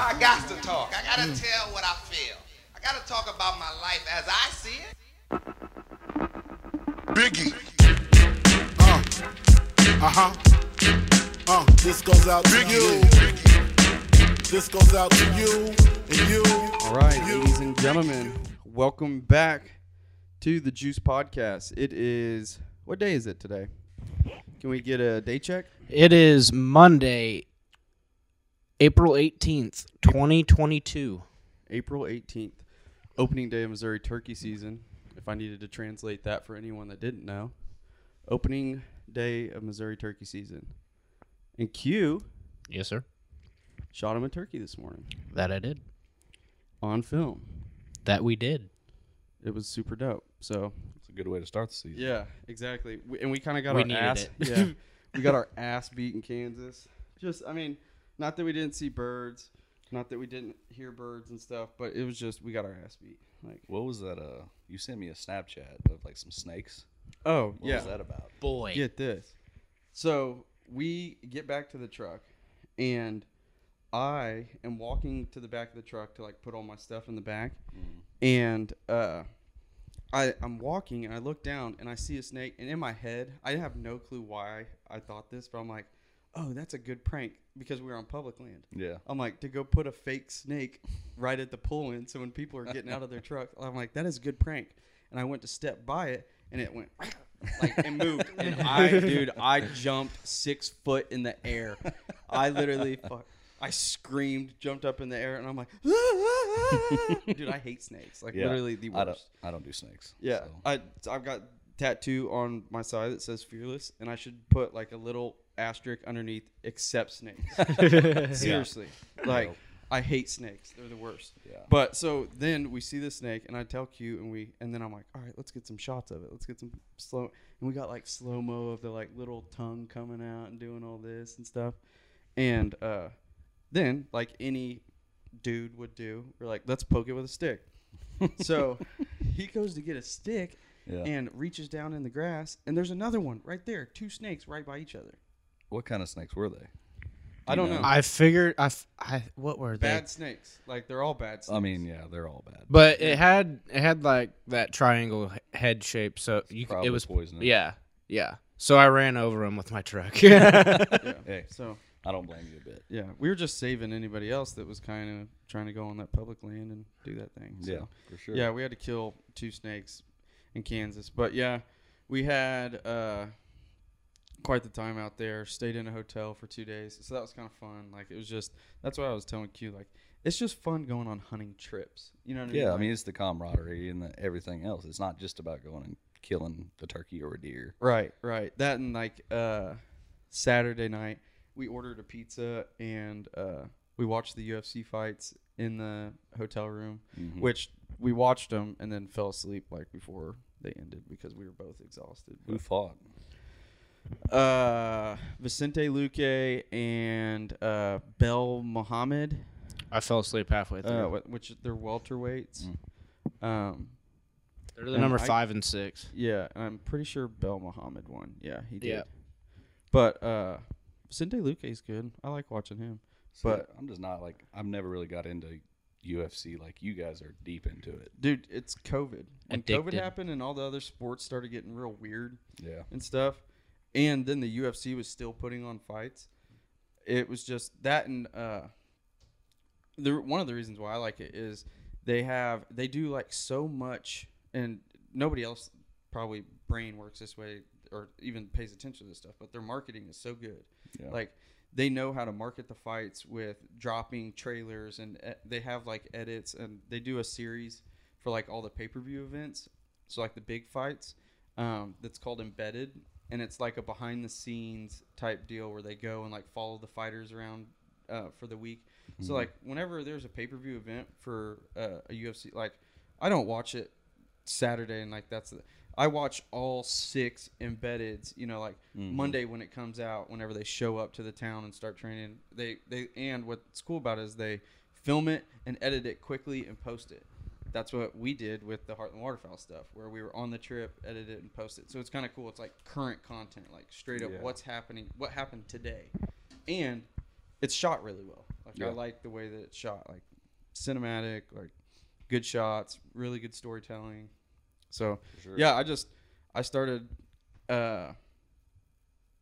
I got to talk. I got to tell what I feel. I got to talk about my life as I see it. Biggie. Uh, uh-huh. Uh, this goes out to you. This goes out to you and you. All right, you. ladies and gentlemen, welcome back to the Juice Podcast. It is what day is it today? Can we get a day check? It is Monday, April 18th, 2022. April 18th, opening day of Missouri turkey season. If I needed to translate that for anyone that didn't know, opening day of Missouri turkey season. And Q Yes, sir. shot him a turkey this morning That I did. on film. That we did. It was super dope. So It's a good way to start the season. Yeah, exactly. We, and we kind of got We our needed ass. it. Yeah, we got our ass beat in Kansas. Just, I mean, not that we didn't see birds, not that we didn't hear birds and stuff, but it was just we got our ass beat. Like, What was that? Uh, you sent me a Snapchat of like some snakes. oh What yeah, was that about? Boy. get this. So we get back to the truck, and I am walking to the back of the truck to like put all my stuff in the back, and uh, I I'm walking and I look down and I see a snake, and in my head I have no clue why I thought this, but I'm like, oh, that's a good prank because we were on public land. Yeah. I'm like to go put a fake snake right at the pull in, so when people are getting out of their truck, I'm like, that is a good prank. And I went to step by it, and it went like it moved, and I, dude, I jumped six foot in the air. I literally, fuck, I screamed, jumped up in the air, and I'm like, dude, I hate snakes, like Yeah. literally the I don't. worst. I don't do snakes. Yeah, so. I I've got tattoo on my side that says fearless, and I should put like a little asterisk underneath except snakes. Seriously, like. I hate snakes; they're the worst. Yeah. But so then we see the snake, and I tell Q, and we, and then I'm like, all right, let's get some shots of it. Let's get some slow, and we got like slow mo of the like little tongue coming out and doing all this and stuff, and uh, then like any dude would do, we're like, let's poke it with a stick. so he goes to get a stick Yeah. and reaches down in the grass, and there's another one right there, two snakes right by each other. What kind of snakes were they? I don't know. know. I figured I, f- I what were they? Bad snakes, like they're all bad. Snakes. I mean, yeah, they're all bad. But it had it had like that triangle he- head shape, so you c- probably it was poisonous. Yeah, yeah. So I ran over him with my truck. yeah. Hey, So I don't blame you a bit. yeah, we were just saving anybody else that was kind of trying to go on that public land and do that thing. So. Yeah, for sure. Yeah, we had to kill two snakes in Kansas. But yeah, we had uh, quite the time out there. Stayed in a hotel for two days, so that was kind of fun. Like it was just that's why I was telling Q like it's just fun going on hunting trips. You know what I mean? Yeah, I mean it's the camaraderie and the, everything else. It's not just about going and killing the turkey or a deer. Right, right. That and like uh Saturday night, we ordered a pizza and uh we watched the UFC fights in the hotel room, Mhm. which we watched them and then fell asleep like before they ended because we were both exhausted. Who fought? Uh Vicente Luque and uh Bel Muhammad, I fell asleep halfway through. uh wh- which they're welterweights. Mm. Um They're the number I- five and six. Yeah, and I'm pretty sure Bel Muhammad won. Yeah, he did. Yeah. But uh Vicente Luque is good. I like watching him. So But- I'm just not like I've never really got into UFC like you guys are deep into it. Dude, it's COVID. When COVID happened and all the other sports started getting real weird Yeah. and stuff, and then the UFC was still putting on fights, it was just that and uh the one of the reasons why I like it is they have they do like so much and nobody else probably brain works this way or even pays attention to this stuff, but their marketing is so good. Yeah. Like they know how to market the fights with dropping trailers and e- they have like edits and they do a series for like all the pay-per-view events. So like the big fights um, that's called Embedded and it's like a behind the scenes type deal where they go and like follow the fighters around uh, for the week. So like whenever there's a pay-per-view event for uh, a UFC like I don't watch it Saturday and like that's the I watch all six embeddeds, you know, like Monday when it comes out, whenever they show up to the town and start training. They they and what's cool about it is they film it and edit it quickly and post it. That's what we did with the Heartland Waterfowl stuff, where we were on the trip, edited it and posted. So it's kind of cool. It's like current content, like straight up Yeah. what's happening, what happened today, and it's shot really well. Like I like the way that it's shot, like cinematic, like good shots, really good storytelling. So sure. yeah, I just I started uh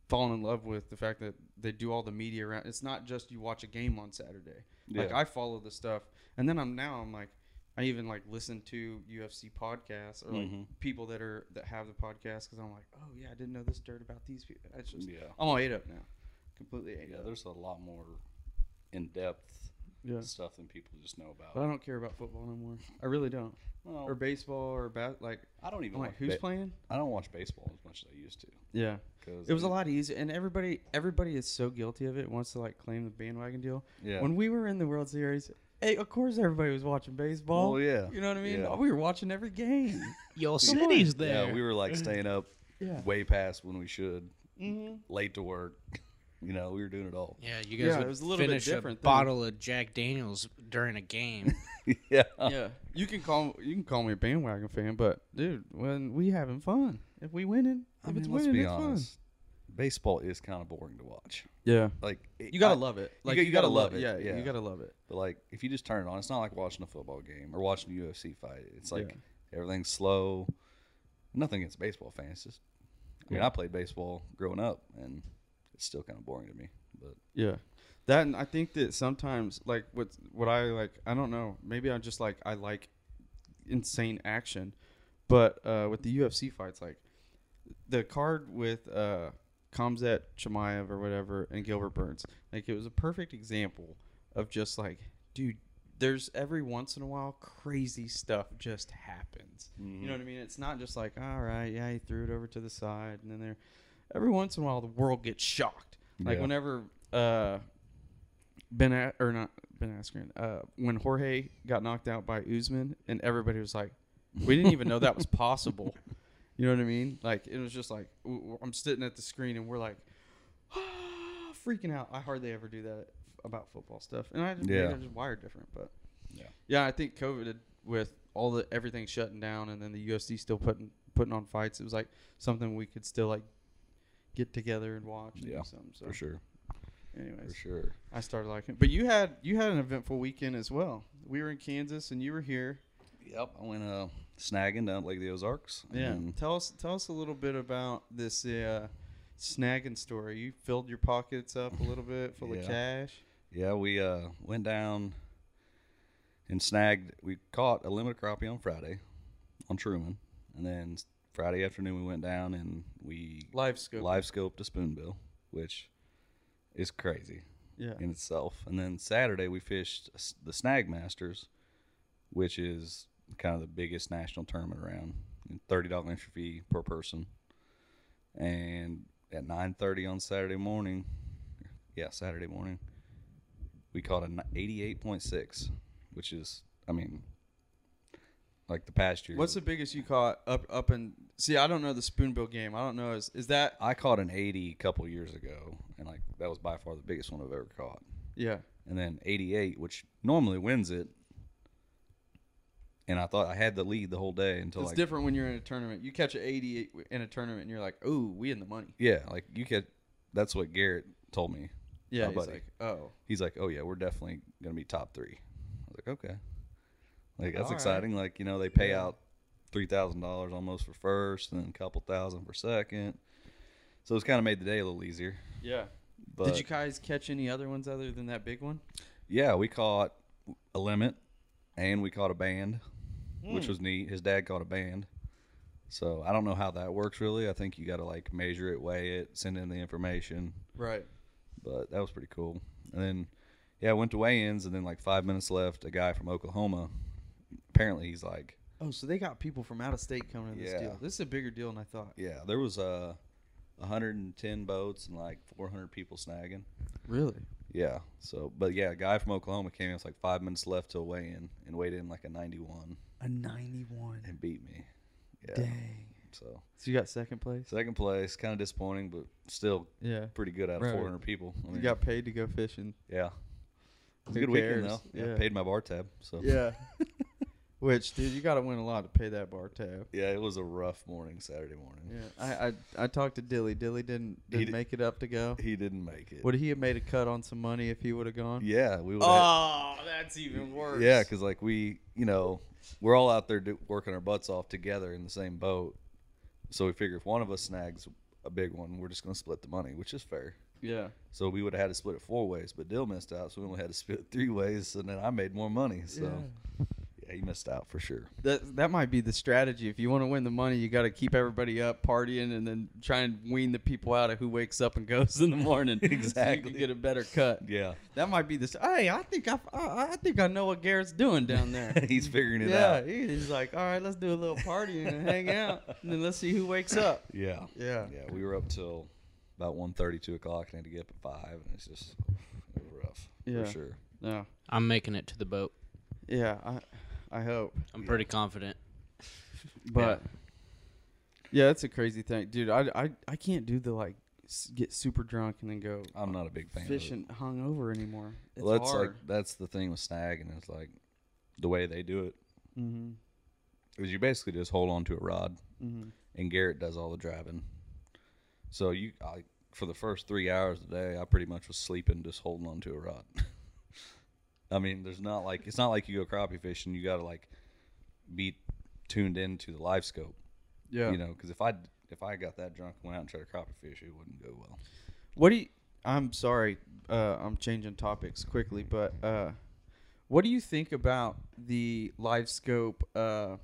falling in love with the fact that they do all the media around. It's not just you watch a game on Saturday. Like Yeah. I follow the stuff, and then I'm now I'm like I even like listen to UFC podcasts or like Mhm. people that are that have the podcast because I'm like, oh yeah, I didn't know this dirt about these people. It's just Yeah. I'm all ate up now, completely ate Yeah, up. there's a lot more in depth Yeah. stuff than people just know But I don't care about football no more. I really don't. Well, Or baseball or bat. Like I don't even I'm like, who's ba- playing? I don't watch baseball as much as I used to. Yeah. Cause It was a lot easier, and everybody everybody is so guilty of it. Wants to like claim the bandwagon deal. Yeah. When we were in the World Series, hey, of course everybody was watching baseball. Well, yeah. You know what I mean? Yeah. We were watching every game. Your Come on. city's there. Yeah, we were like staying up Yeah. way past when we should, mm-hmm. late to work. You know, we were doing it all. Yeah, you guys Yeah, would it was a little bit finish different a thing. bottle of Jack Daniels during a game. yeah. yeah. You can call you can call me a bandwagon fan, but dude, when we having fun, if we winning, I if mean, it's let's winning, be it's honest. Baseball is kind of boring to watch. Yeah. Like it- You gotta I- love it. you Like got- you gotta love it, Yeah, yeah. you gotta love it. But like, if you just turn it on, it's not like watching a football game or watching a UFC fight. It's like Yeah. everything's slow. Nothing against baseball fans. Just, I mean, Yeah. I played baseball growing up, and it's still kind of boring to me. But Yeah. That and I think that sometimes like what what I like I don't know maybe I'm just like I like insane action, but uh, with the UFC fights like the card with uh, Khamzat Chimaev or whatever and Gilbert Burns. Like it was a perfect example of just like dude there's every once in a while crazy stuff just happens. You know what I mean? It's not just like all right yeah he threw it over to the side and then there every once in a while the world gets shocked. Like Yeah. whenever uh Ben A- or not Ben Askren, uh when Jorge got knocked out by Usman and everybody was like we didn't even know that was possible. You know what I mean? Like it was just like I'm sitting at the screen and we're like freaking out. I hardly ever do that about football stuff. And I just, Yeah. I'm just wired different, but Yeah. Yeah, I think COVID with all the everything shutting down and then the UFC still putting putting on fights, it was like something we could still like get together and watch and Yeah, do something. So for sure, anyways. for sure. I started liking it. But you had you had an eventful weekend as well. We were in Kansas and you were here. Yep, I went uh, snagging down at Lake of the Ozarks. Yeah. and Tell us tell us a little bit about this uh, snagging story. You filled your pockets up a little bit full of cash. Yeah, we uh, went down and snagged. We caught a limited crappie on Friday on Truman, and then Friday afternoon we went down and we Live scope. live scoped a spoonbill, which is crazy Yeah. in itself. And then Saturday we fished the Snag Masters, which is kind of the biggest national tournament around. Thirty dollar entry fee per person. And at nine thirty on Saturday morning, yeah, Saturday morning, we caught an eighty eight point six, which is, I mean, like the past year. What's the biggest you caught up up and see? I don't know the spoonbill game. I don't know. Is is that? I caught an eighty a couple years ago, and like that was by far the biggest one I've ever caught. Yeah. and then 88, which normally wins it. And I thought I had the lead the whole day until It's like different when you're in a tournament. You catch an 80 in a tournament and you're like, "Oh, we in the money." yeah, like you could. That's what Garrett told me. Yeah. He's buddy. like, "Oh, He's like, "Oh yeah, we're definitely gonna be top three. I was like, "Okay." Like that's All right. exciting. Like you know they pay Yeah. out three thousand dollars almost for first, and then a couple thousand for second. So it's kind of made the day a little easier. yeah." But Did you guys catch any other ones other than that big one? Yeah, we caught a limit, and we caught a band, which Hmm. was neat. His dad caught a band, so I don't know how that works really. I think you got to like measure it, weigh it, send in the information, Right. but that was pretty cool. And then, yeah, I went to weigh-ins, and then like five minutes left, a guy from Oklahoma. Apparently, he's like, Oh, so they got people from out of state coming to this Yeah. deal. This is a bigger deal than I thought. yeah, there was uh, 110 boats and like 400 people snagging. Really? Yeah, so but yeah, a guy from Oklahoma came in. It's like five minutes left till weigh-in, and weighed in like a 91 A 91. and beat me. Yeah. Dang. So So you got second place? second place, kind of disappointing, but still Yeah. pretty good out of Right. 400 people. I You mean, got paid to go fishing. yeah. It was a Who good weekend cares? though. Yeah. Yeah. Paid my bar tab. So Yeah. Which, dude, you got to win a lot to pay that bar tab. Yeah, it was a rough morning Saturday morning. Yeah, I I, I talked to Dilly. Dilly didn't didn't di- make it up to go. He didn't make it. Would he have made a cut on some money if he would have gone? yeah, we would. Oh, that's even worse. Yeah, because like we, you know, we're all out there do, working our butts off together in the same boat. So we figure if one of us snags a big one, we're just gonna split the money, which is fair. yeah, So we would have had to split it four ways, but Dill missed out, so we only had to split it three ways, and then I made more money. So yeah, he missed out for sure. that that might be the strategy. If you want to win the money, you got to keep everybody up partying, and then try and wean the people out of who wakes up and goes in the morning. so you Exactly. can get a better cut. Yeah, That might be the. Hey, I think I, I, I think I know what Garrett's doing down there. he's figuring it yeah, out. he- he's like, all right, let's do a little partying and hang out, and then let's see who wakes up. Yeah, Yeah. yeah. We were up till about 1.30, 2 o'clock, and had to get up at five, and it's just it was rough Yeah. for sure. Yeah, I'm making it to the boat. Yeah, I, I hope. I'm pretty confident. But yeah, it's a crazy thing, dude. I, I, I can't do the like s- get super drunk and then go I'm not a big fan. of it. fishing hungover anymore. It's well, that's hard. like that's the thing with snag, and it's like the way they do it mm-hmm. is you basically just hold on to a rod, Mm-hmm. and Garrett does all the driving. So you, I, for the first three hours of the day, I pretty much was sleeping, just holding on to a rod. I mean, there's not like it's not like you go crappie fishing. You got to like be tuned into the live scope, Yeah. you know. Because if I if I got that drunk and went out and tried to crappie fish, it wouldn't go well. What do you? I'm sorry. Uh, I'm changing topics quickly, but uh, what do you think about the live scope? Uh,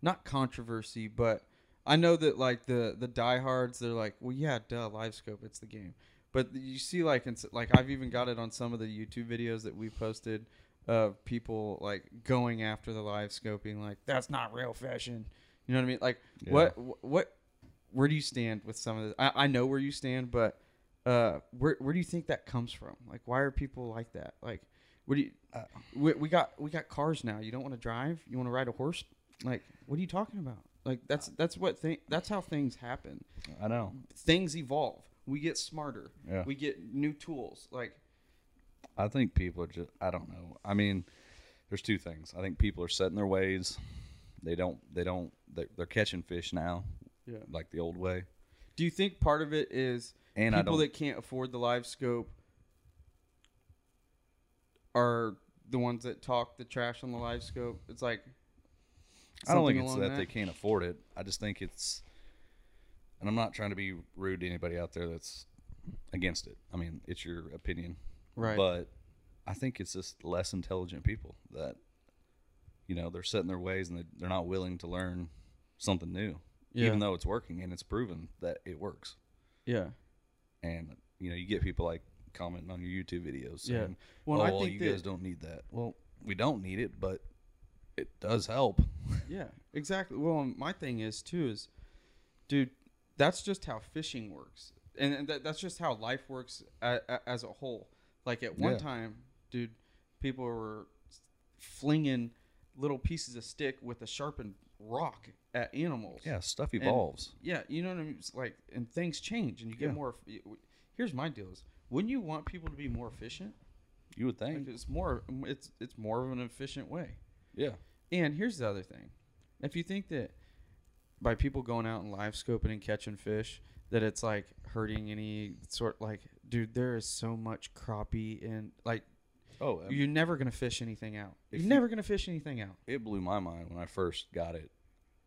not controversy, but I know that like the the diehards, they're like, well, yeah, duh, live scope, it's the game. But you see, like, in, like I've even got it on some of the YouTube videos that we posted of people like going after the live scoping, like that's not real fashion. You know what I mean? Like, Yeah. what what where do you stand with some of this? I, I know where you stand, but uh, where where do you think that comes from? Like, why are people like that? Like, what do you? Uh, we, we got we got cars now. You don't want to drive. You want to ride a horse. Like, what are you talking about? Like, that's that's what thing. That's how things happen. I know. Things evolve. We get smarter. Yeah. We get new tools. Like, I think people are just I don't know. I mean, there's two things. I think people are set in their ways. They don't they don't they're, they're catching fish now yeah. like the old way. Do you think part of it is And people don't that can't afford the live scope are the ones that talk the trash on the live scope? It's like I don't think it's along that, they can't afford it. I just think it's and I'm not trying to be rude to anybody out there that's against it. I mean, it's your opinion. Right. But I think it's just less intelligent people that you know, they're set in their ways and they, they're not willing to learn something new. Yeah. Even though it's working and it's proven that it works. Yeah. and you know you get people like commenting on your YouTube videos Yeah. Well, "Oh, I well, think you guys don't need that." Well, we don't need it, but it does help. Yeah, exactly. Well, my thing is too is, dude, that's just how fishing works, and, and that, that's just how life works a, a, as a whole. Like at one Yeah. time, dude, people were flinging little pieces of stick with a sharpened rock at animals. yeah, stuff And- evolves. yeah, you know what I mean. It's like, and things change, and you get Yeah. more. Here's my deal: is wouldn't you want people to be more efficient? you would Like think, it's more. It's it's more of an efficient way. yeah, And here's the other thing: if you think that by people going out and live scoping and catching fish, that it's like hurting any sort, like, dude, there is so much crappie and like oh, you're never gonna fish anything out. You're you- never gonna fish anything out. it blew my mind when I first got it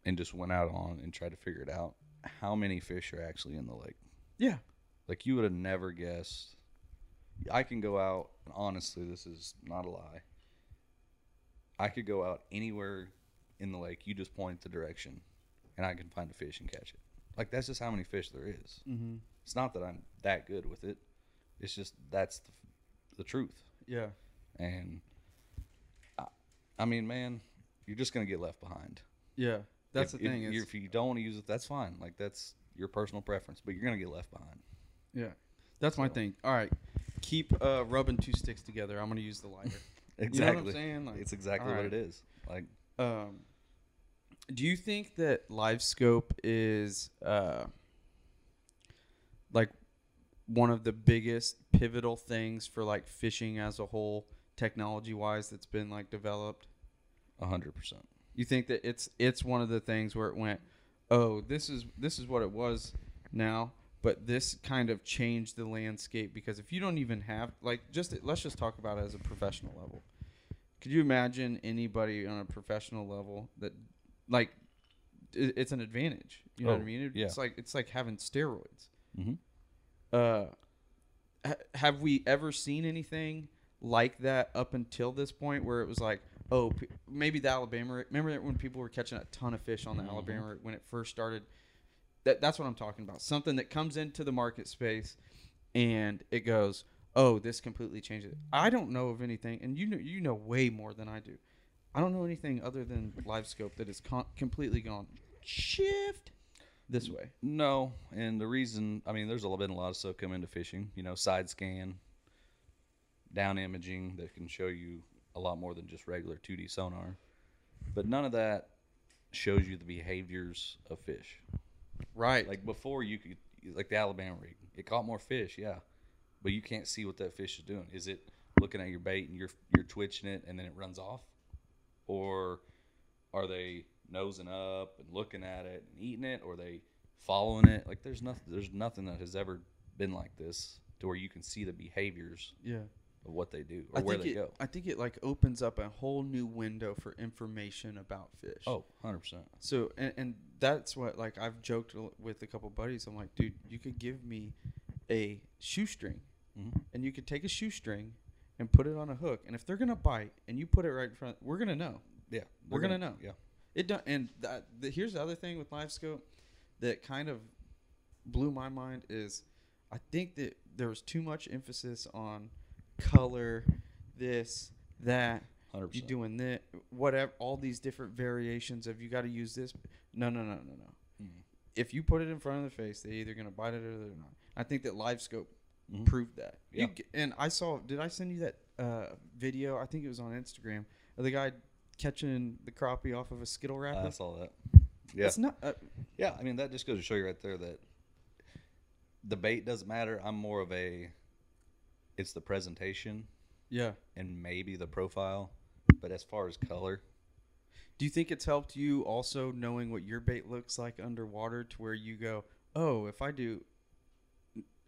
and just went out on and tried to figure it out. How many fish are actually in the lake? Yeah, Like you would have never guessed. I can go out, and honestly, this is not a lie. I could go out anywhere in the lake. You just point the direction, and I can find a fish and catch it. Like that's just how many fish there is. mm-hmm. It's not that I'm that good with it. It's just that's the, the truth. yeah, And I, I mean, man, you're just gonna get left behind. yeah. That's if, the thing. If, you- if you don't want to use it, that's fine. Like that's your personal preference, but you're gonna get left behind. yeah, that's my thing. All right, keep uh, rubbing two sticks together. I'm gonna use the lighter. Exactly. You know what I'm saying? Like, it's exactly all what it is. Like Um, do you think that live scope is uh, like one of the biggest pivotal things for like fishing as a whole, technology wise, that's been like developed? A hundred percent. You think that it's it's one of the things where it went, oh, this is this is what it was now, but this kind of changed the landscape because if you don't even have like just let's just talk about it as a professional level. Could you imagine anybody on a professional level that like it's an advantage? You know what I Oh, mean? It- yeah. It's like it's like having steroids. Mhm. Uh, ha- have we ever seen anything like that up until this point where it was like, oh, p- maybe the Alabama. Remember that when people were catching a ton of fish on the Alabama when it first started? That that's what I'm talking about. Something that comes into the market space and it goes, oh, this completely changes it. I don't know of anything, and you know you know way more than I do. I don't know anything other than live scope that has con- completely gone shift this way. No, and the reason I mean, there's a- been a lot of stuff come into fishing. You know, side scan, down imaging that can show you a lot more than just regular 2D sonar, but none of that shows you the behaviors of fish. Right. Like before, you could like the Alabama rig, it caught more fish, yeah, but you can't see what that fish is doing. Is it looking at your bait and you're you're twitching it and then it runs off, or are they nosing up and looking at it and eating it, or are they following it? Like there's nothing there's nothing that has ever been like this to where you can see the behaviors yeah. of what they do or I where think they it, go. I think it like opens up a whole new window for information about fish. Oh, 100 percent. So and, and that's what like I've joked with a couple buddies. I'm like, dude, you could give me a shoestring, Mhm. and you could take a shoestring and put it on a hook, and if they're gonna bite, and you put it right in front, we're gonna know. Yeah, We're they're gonna know. Yeah, It do, and that, the, here's the other thing with live scope that kind of blew my mind is I think that there was too much emphasis on color, this, that. 100%. You doing that, whatever, all these different variations of you got to use this. No, no, no, no, no. Mhm. If you put it in front of the face, they're either gonna bite it or they're not. I think that live scope Mhm. proved that. Yeah. g- and I saw. Did I send you that uh, video? I think it was on Instagram of the guy catching the crappie off of a skittle wrapper. I saw that. Yeah, It's not. Uh, Yeah, I mean that just goes to show you right there that the bait doesn't matter. I'm more of a it's the presentation yeah. and maybe the profile, but as far as color, Do you think it's helped you also knowing what your bait looks like underwater to where you go, oh, if I do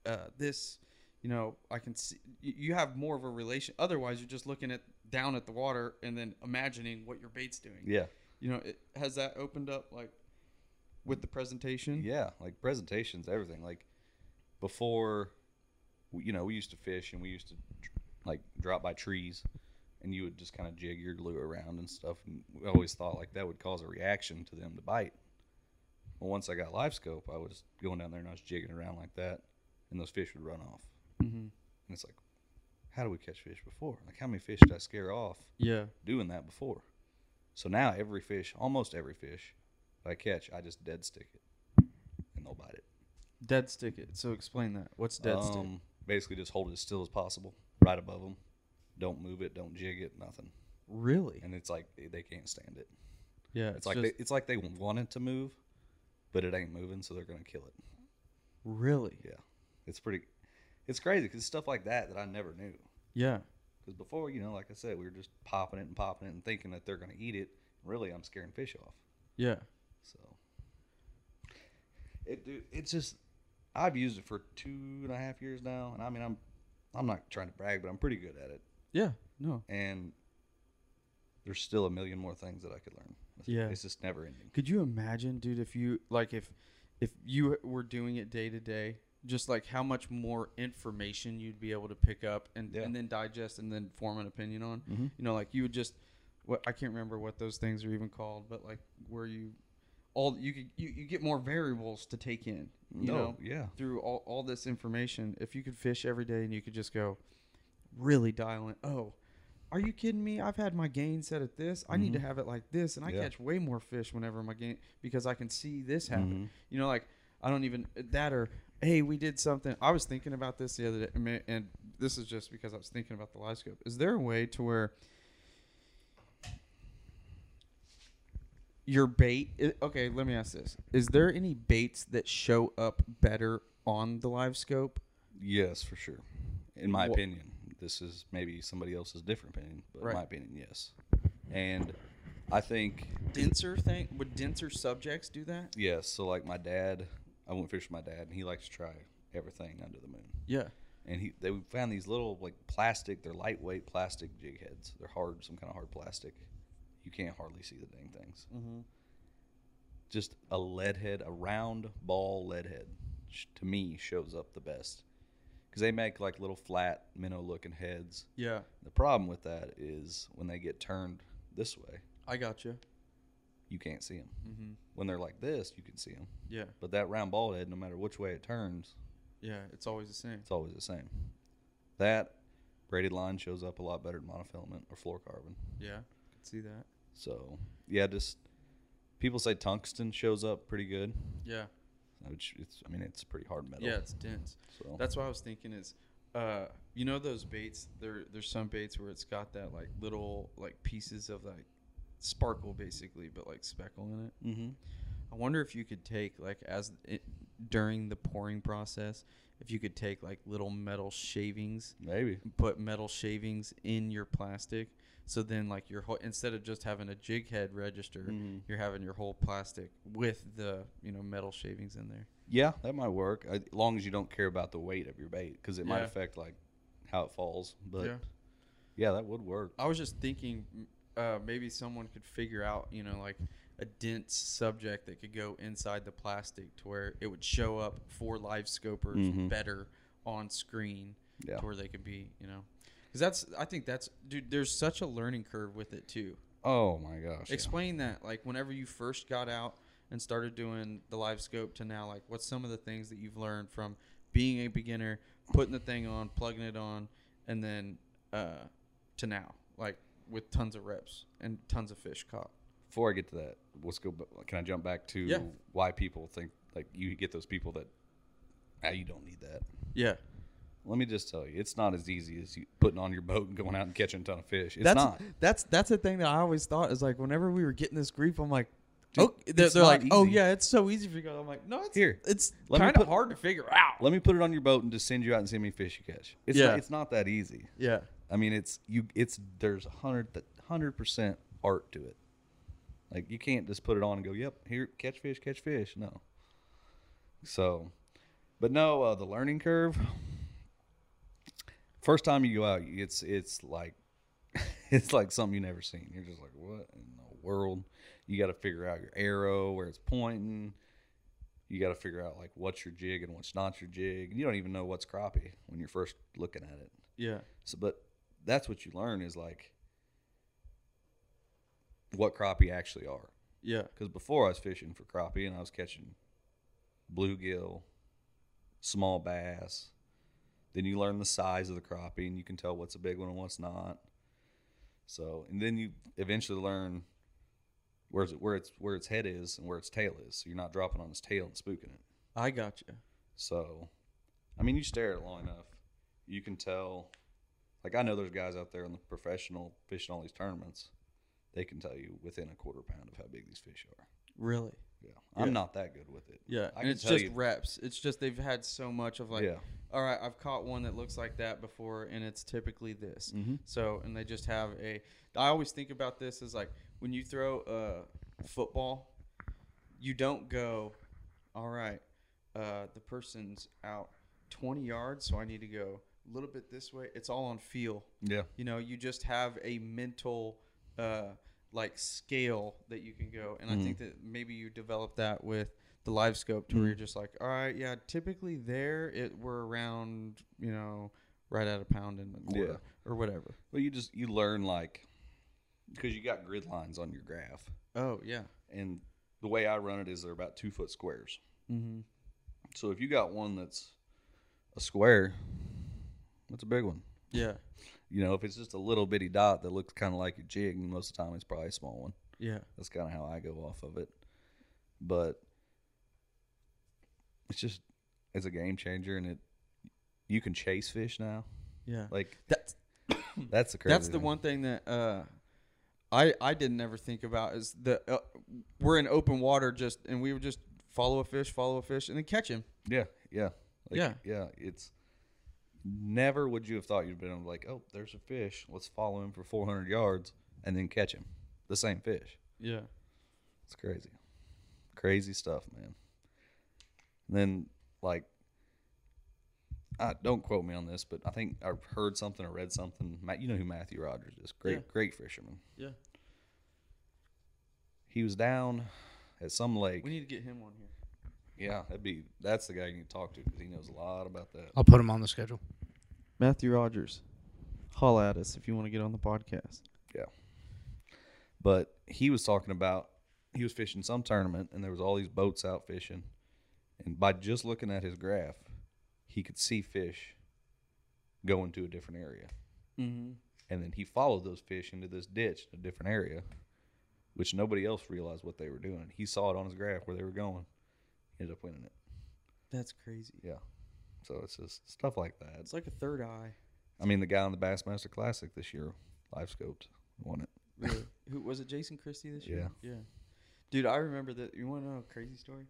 uh, this, you know, I can see you- have more of a relation. Otherwise, you're just looking at down at the water and then imagining what your bait's doing. yeah, You know, it, has that opened up like with the presentation? yeah, like presentations, everything. Like before, you know, we used to fish and we used to like drop by trees, and you would just kind of jig your lure around and stuff. And we always thought like that would cause a reaction to them to bite. Well, once I got live scope, I was going down there and I was jigging around like that, and those fish would run off. Mm-hmm. And it's like, how do we catch fish before? Like, how many fish did I scare off Yeah. doing that before? So now every fish, almost every fish that I catch, I just dead stick it, and they'll bite it. Dead stick it. So explain that. What's dead stick? Um, Basically, just hold it as still as possible, right above them. Don't move it. Don't jig it. Nothing. Really? And it's like they, they can't stand it. Yeah. It's, like just, they, it's like they want it to move, but it ain't moving, so they're gonna kill it. really. Yeah, it's pretty. It's crazy because stuff like that that I never knew. Yeah. Because before, you know, like I said, we were just popping it and popping it and thinking that they're going to eat it. Really, I'm scaring fish off. Yeah. So it, dude, it's just I've used it for two and a half years now, and I mean, I'm I'm not trying to brag, but I'm pretty good at it, Yeah. No. and there's still a million more things that I could learn. It's, Yeah. it's just never ending. Could you imagine, dude, if you like if if you were doing it day to day, just like how much more information you'd be able to pick up and Yeah. and then digest and then form an opinion on. Mhm. You know, like you would just what I can't remember what those things are even called, but like where you all you could you, you get more variables to take in. You No, know, yeah. through all, all this information. If you could fish every day and you could just go really dial in. Oh, are you kidding me? I've had my gain set at this. I need to have it like this, and I Mm-hmm. Yeah. catch way more fish whenever my gain because I can see this happen. Mhm. You know, like I don't even that or hey, we did something. I was thinking about this the other day, and this is just because I was thinking about the live scope. Is there a way to where your bait? Okay, let me ask this: Is there any baits that show up better on the live scope? Yes, for sure. In my Wha- opinion, this is maybe somebody else's different opinion, but Right. in my opinion, yes. And I think denser thing would denser subjects do that? yes. So like my dad, I went fishing with my dad, and he likes to try everything under the moon. Yeah. And he they found these little like plastic. They're lightweight plastic jig heads. They're hard, some kind of hard plastic. You can't hardly see the dang things. Mm-hmm. Just a lead head, a round ball lead head, sh- to me shows up the best because they make like little flat minnow looking heads. Yeah. The problem with that is when they get turned this way, I got you. You can't see them. Mm-hmm. When they're like this, you can see them. Yeah. But that round ball head, no matter which way it turns, Yeah. It's always the same. it's always the same. That braided line shows up a lot better than monofilament or fluorocarbon. Yeah. Could see that. So yeah, just people say tungsten shows up pretty good, Yeah. which it's I mean it's pretty hard metal. Yeah. It's dense. So That's what I was thinking is, uh, you know those baits. There, there's some baits where it's got that like little like pieces of like sparkle basically, but like speckle in it. mm-hmm. I wonder if you could take like as it, during the pouring process, if you could take like little metal shavings, maybe. put metal shavings in your plastic. So then, like your whole instead of just having a jig head register, Mhm. you're having your whole plastic with the you know metal shavings in there. Yeah, that might work as long as you don't care about the weight of your bait because it might affect like how it falls. But Yeah. yeah, that would work. I was just thinking uh, maybe someone could figure out, you know, like a dense subject that could go inside the plastic to where it would show up for live scopers Mhm. better on screen Yeah. to where they could be, you know. Because that's, I think that's, dude, there's such a learning curve with it too. Oh my gosh. yeah. Explain that, like, whenever you first got out and started doing the live scope to now, like, what's some of the things that you've learned from being a beginner, putting the thing on, plugging it on, and then uh, to now, like, with tons of reps and tons of fish caught. Before I get to that, let's go. Can I jump back to Yeah. why people think like you get those people that, ah, you don't need that. Yeah, Let me just tell you, it's not as easy as you putting on your boat and going out and catching a ton of fish. It's that's not. that's that's the thing that I always thought is like whenever we were getting this grief, I'm like, Dude, oh, they're, they're like, oh yeah, it's so easy for you. guys. I'm like, no, it's Here, it's kind of hard to figure out. Let me put it on your boat and just send you out and see how many fish you catch. It's Yeah. not, it's not that easy. Yeah, I mean, it's you. It's there's a hundred hundred percent art to it. Like you can't just put it on and go, "Yep, here, catch fish, catch fish." No. So, but no, uh, the learning curve. First time you go out, it's it's like it's like something you never seen. You're just like, "What in the world?" You got to figure out your arrow, where it's pointing. You got to figure out like what's your jig and what's not your jig. You don't even know what's crappie when you're first looking at it. yeah, So, but that's what you learn is like what crappie actually are. yeah, Because before I was fishing for crappie and I was catching bluegill, small bass. Then you learn the size of the crappie and you can tell what's a big one and what's not. So, and then you eventually learn where's it, where its where its head is and where its tail is. So you're not dropping on its tail and spooking it. I got you. So, I mean, you stare at it long enough, you can tell. Like I know there's guys out there in the professional fishing all these tournaments. They can tell you within a quarter pound of how big these fish are. Really? Yeah, I'm Yeah. not that good with it. Yeah, I and it's just you- reps. It's just they've had so much of like, Yeah. all right, I've caught one that looks like that before, and it's typically this. Mhm. So, and they just have a. I always think about this as like when you throw a football, you don't go, all right, uh, the person's out 20 yards, so I need to go a little bit this way. It's all on feel. Yeah, You know, you just have a mental uh, like scale that you can go, and I think that maybe you develop that with the live scope to where you're just like, all right, yeah, typically there it we're around, you know, right at a pound and a quarter Yeah. or whatever. well, you just you learn like because you got grid lines on your graph, Oh yeah, and the way I run it is they're about two foot squares. mm-hmm. So if you got one that's a square, that's a big one. yeah, You know, if it's just a little bitty dot that looks kind of like a jig, most of the time it's probably a small one. yeah, That's kind of how I go off of it. But it's just it's a game changer, and it you can chase fish now. yeah. Like That's that's the crazy. that's the thing. one thing that uh, I I didn't ever think about is the uh, we're in open water just and we would just follow a fish, follow a fish, and then catch him. Yeah, yeah, like, Yeah. yeah. It's never would you have thought you'd been like, oh, there's a fish. Let's follow him for 400 yards and then catch him. the same fish. Yeah. It's crazy. Crazy stuff, man. And then like I don't quote me on this, but I think I heard something or read something. Matt, you know who Matthew Rogers is? Great, Yeah. great fisherman. Yeah. He was down at some lake. We need to get him on here. Yeah, that'd be that's the guy you need to talk to because he knows a lot about that. I'll put him on the schedule. Matthew Rogers. Holla at us if you want to get on the podcast. Yeah, but he was talking about he was fishing some tournament and there was all these boats out fishing, and by just looking at his graph, he could see fish going to a different area. Mm-hmm. and then he followed those fish into this ditch in a different area, which nobody else realized what they were doing. He saw it on his graph where they were going. He ended up winning it. That's crazy. Yeah. So it's just stuff like that. It's like a third eye. I mean, the guy on the Bassmaster Classic this year, live scoped, won it. Really? Who was it? Jason Christie this year? Yeah. Yeah. Dude, I remember that. You want to know a crazy story?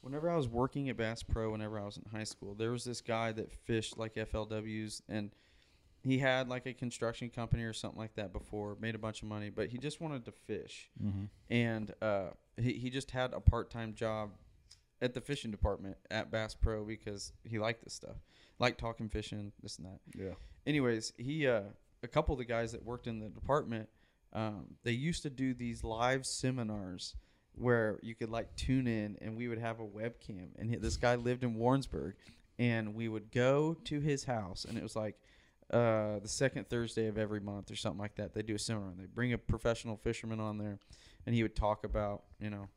Whenever I was working at Bass Pro, whenever I was in high school, there was this guy that fished like FLWs, and he had like a construction company or something like that before, made a bunch of money, but he just wanted to fish, Mm-hmm. and uh, he he just had a part time job at the fishing department at Bass Pro because he liked this stuff, liked talking fishing, this and that Yeah. anyways, he uh, a couple of the guys that worked in the department, um, they used to do these live seminars where you could like tune in and we would have a webcam. And he, this guy lived in Warrensburg, and we would go to his house, and it was like uh, the second Thursday of every month or something like that. They do a seminar. and They bring a professional fisherman on there, and he would talk about you know.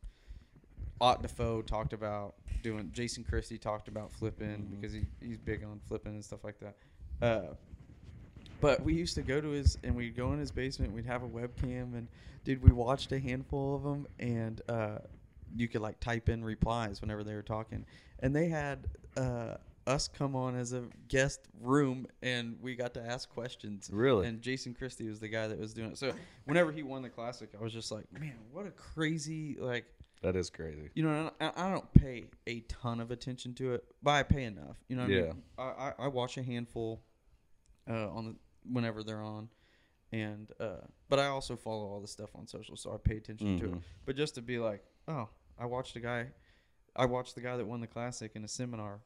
Ott Defoe talked about doing. Jason Christie talked about flipping because he, he's big on flipping and stuff like that. Uh, but we used to go to his and we'd go in his basement. We'd have a webcam and dude, we watched a handful of them and uh, you could like type in replies whenever they were talking. And they had uh, us come on as a guest room and we got to ask questions. Really? And Jason Christie was the guy that was doing it. So whenever he won the classic, I was just like, man, what a crazy like That is crazy. you know, I, I don't pay a ton of attention to it, but I pay enough. You know, what I Yeah. mean? I, I, I watch a handful uh, on the whenever they're on, and uh, but I also follow all the stuff on social, so I pay attention to it. Mhm. But just to be like, oh, I watched a guy, I watched the guy that won the classic in a seminar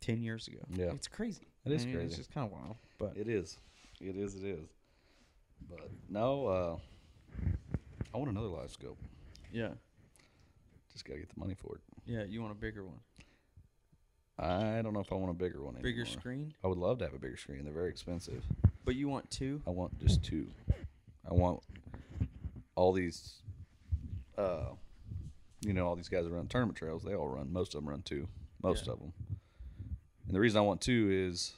ten years ago. Yeah. it's crazy. It is I mean, It's just kind of wild, but It is. It is. It is. But no, uh, I want another live scope. yeah, Just gotta get the money for it. yeah. You want a bigger one, I don't know if I want a bigger one. bigger anymore. screen, I would love to have a bigger screen. They're very expensive. but you want two. I want just two. I want all these, uh, you know, all these guys that run tournament trails. They all run. Most of them run two. Most Yeah. of them. And the reason I want two is,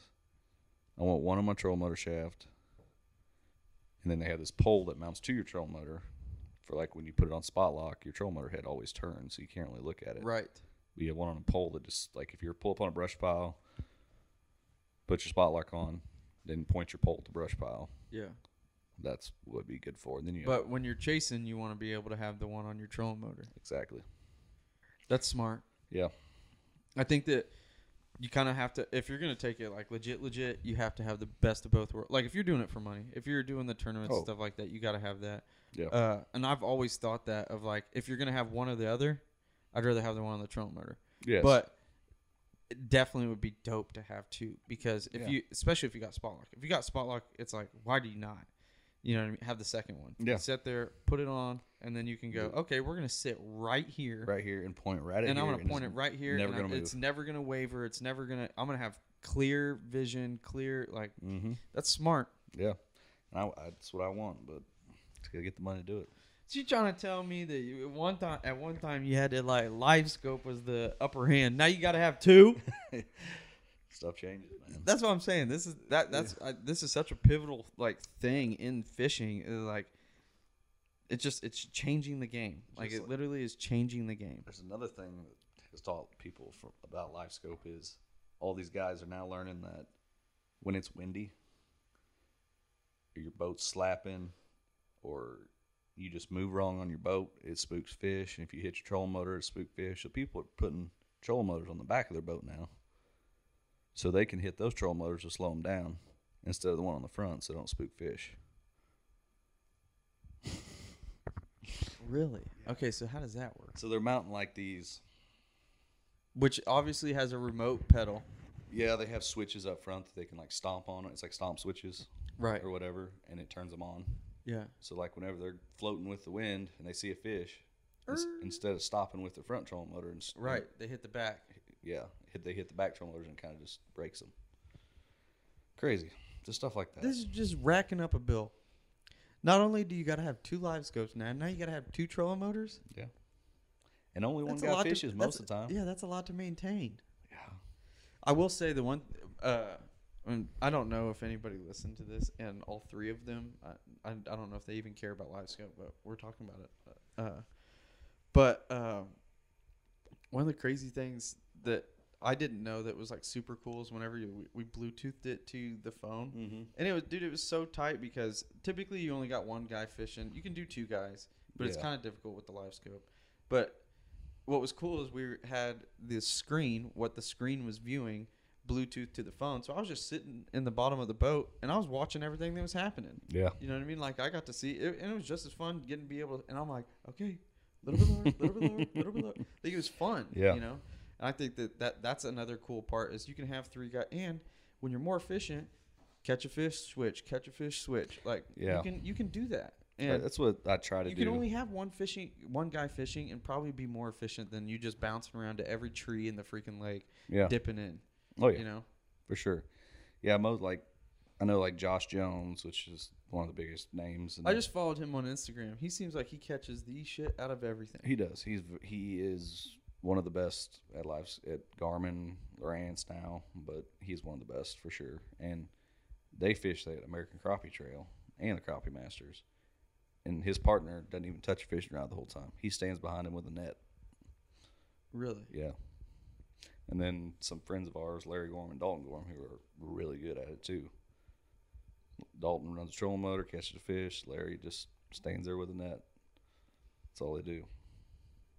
I want one on my troll motor shaft, and then they have this pole that mounts to your troll motor. For like when you put it on spot lock, your troll motor head always turns, so you can't really look at it. Right. You have one on a pole that just like if you're pull up on a brush pile, put your spot lock on, then point your pole at the brush pile. Yeah. That's what would be good for. And then you But when you're chasing, you want to be able to have the one on your trolling motor. exactly. That's smart. Yeah. I think that you kind of have to, if you're going to take it like legit, legit, you have to have the best of both worlds. Like if you're doing it for money, if you're doing the tournaments Oh. and stuff like that, you got to have that. Yeah. Uh, and I've always thought that of like, if you're going to have one or the other, I'd rather have the one on the troll motor. yes. But it definitely would be dope to have two because if Yeah. you, especially if you got spot lock, if you got spot lock, it's like, why do you not? You know what I mean? Have the second one. Yeah. Sit there, put it on, and then you can go, okay, we're going to sit right here right here and point right at and I'm gonna point it right here. Never gonna I'm- It's never gonna waver. It's never gonna. I'm gonna have clear vision, clear like Mm-hmm. that's smart. Yeah. And I, I, that's what I want, but just gotta get the money to do it. So you trying to tell me that you, at one time at one time you had to like live scope was the upper hand. Now you got to have two. Stuff changes, man. that's what I'm saying. This is that that's I, this is such a pivotal like thing in fishing. Is like it's just it's changing the game. Like Just it like- literally is changing the game. There's another thing that has taught people for, about live scope is all these guys are now learning that when it's windy, your boat's slapping, or you just move wrong on your boat, it spooks fish. And if you hit your trolling motor, it spooks fish. So people are putting trolling motors on the back of their boat now, so they can hit those trolling motors to slow them down instead of the one on the front, so they don't spook fish. Really? Okay, so how does that work? So they're mounting like these. Which obviously has a remote pedal. Yeah, they have switches up front that they can like stomp on. It's like stomp switches Right. or whatever, and it turns them on. Yeah. So like whenever they're floating with the wind and they see a fish, ins- instead of stopping with the front trolling motor and Right. They hit the back. yeah, hit they hit the back trolling motors and kind of just breaks them. Crazy, just stuff like that. This is just racking up a bill. Not only do you got to have two live scopes now, now you got to have two trolling motors. yeah, and only one That's a guy lot to- fishes most of the time. Yeah, that's a lot to maintain. Yeah. I will say the one. Uh, and I don't know if anybody listened to this, and all three of them. I, I, I don't know if they even care about live scope, but we're talking about it. Uh, but um, one of the crazy things that I didn't know that was like super cool is whenever you, we, we Bluetoothed it to the phone, Mm-hmm. and it was dude, it was so tight because typically you only got one guy fishing. You can do two guys, but it's kind of difficult with the live scope. But what was cool is we had this screen, what the screen was viewing, Bluetooth to the phone. So I was just sitting in the bottom of the boat and I was watching everything that was happening. Yeah. You know what I mean? Like I got to see it, and it was just as fun getting to be able. to And I'm like, okay, little bit lower, little bit lower, little bit lower. I think it was fun. Yeah. You know, and I think that, that that's another cool part is you can have three guys, and when you're more efficient, catch a fish, switch, catch a fish, switch. Like Yeah. you can you can do that. And That's what I try to you do. You can only have one fishing, one guy fishing, and probably be more efficient than you just bouncing around to every tree in the freaking lake, yeah. dipping in. Oh yeah. You know, for sure. Yeah, most like I know like Josh Jones, which is one of the biggest names. in I just followed him on Instagram. He seems like he catches the shit out of everything. he does. He's he is one of the best at lives at Garmin, Lowrance now, but he's one of the best for sure. And they fish that American Crappie Trail and the Crappie Masters. And his partner doesn't even touch a fishing rod the whole time. He stands behind him with a net. Really? Yeah. And then some friends of ours, Larry Gorm and Dalton Gorm, who are really good at it too. Dalton runs the trolling motor, catches the fish. Larry just stands there with a net. That's all they do.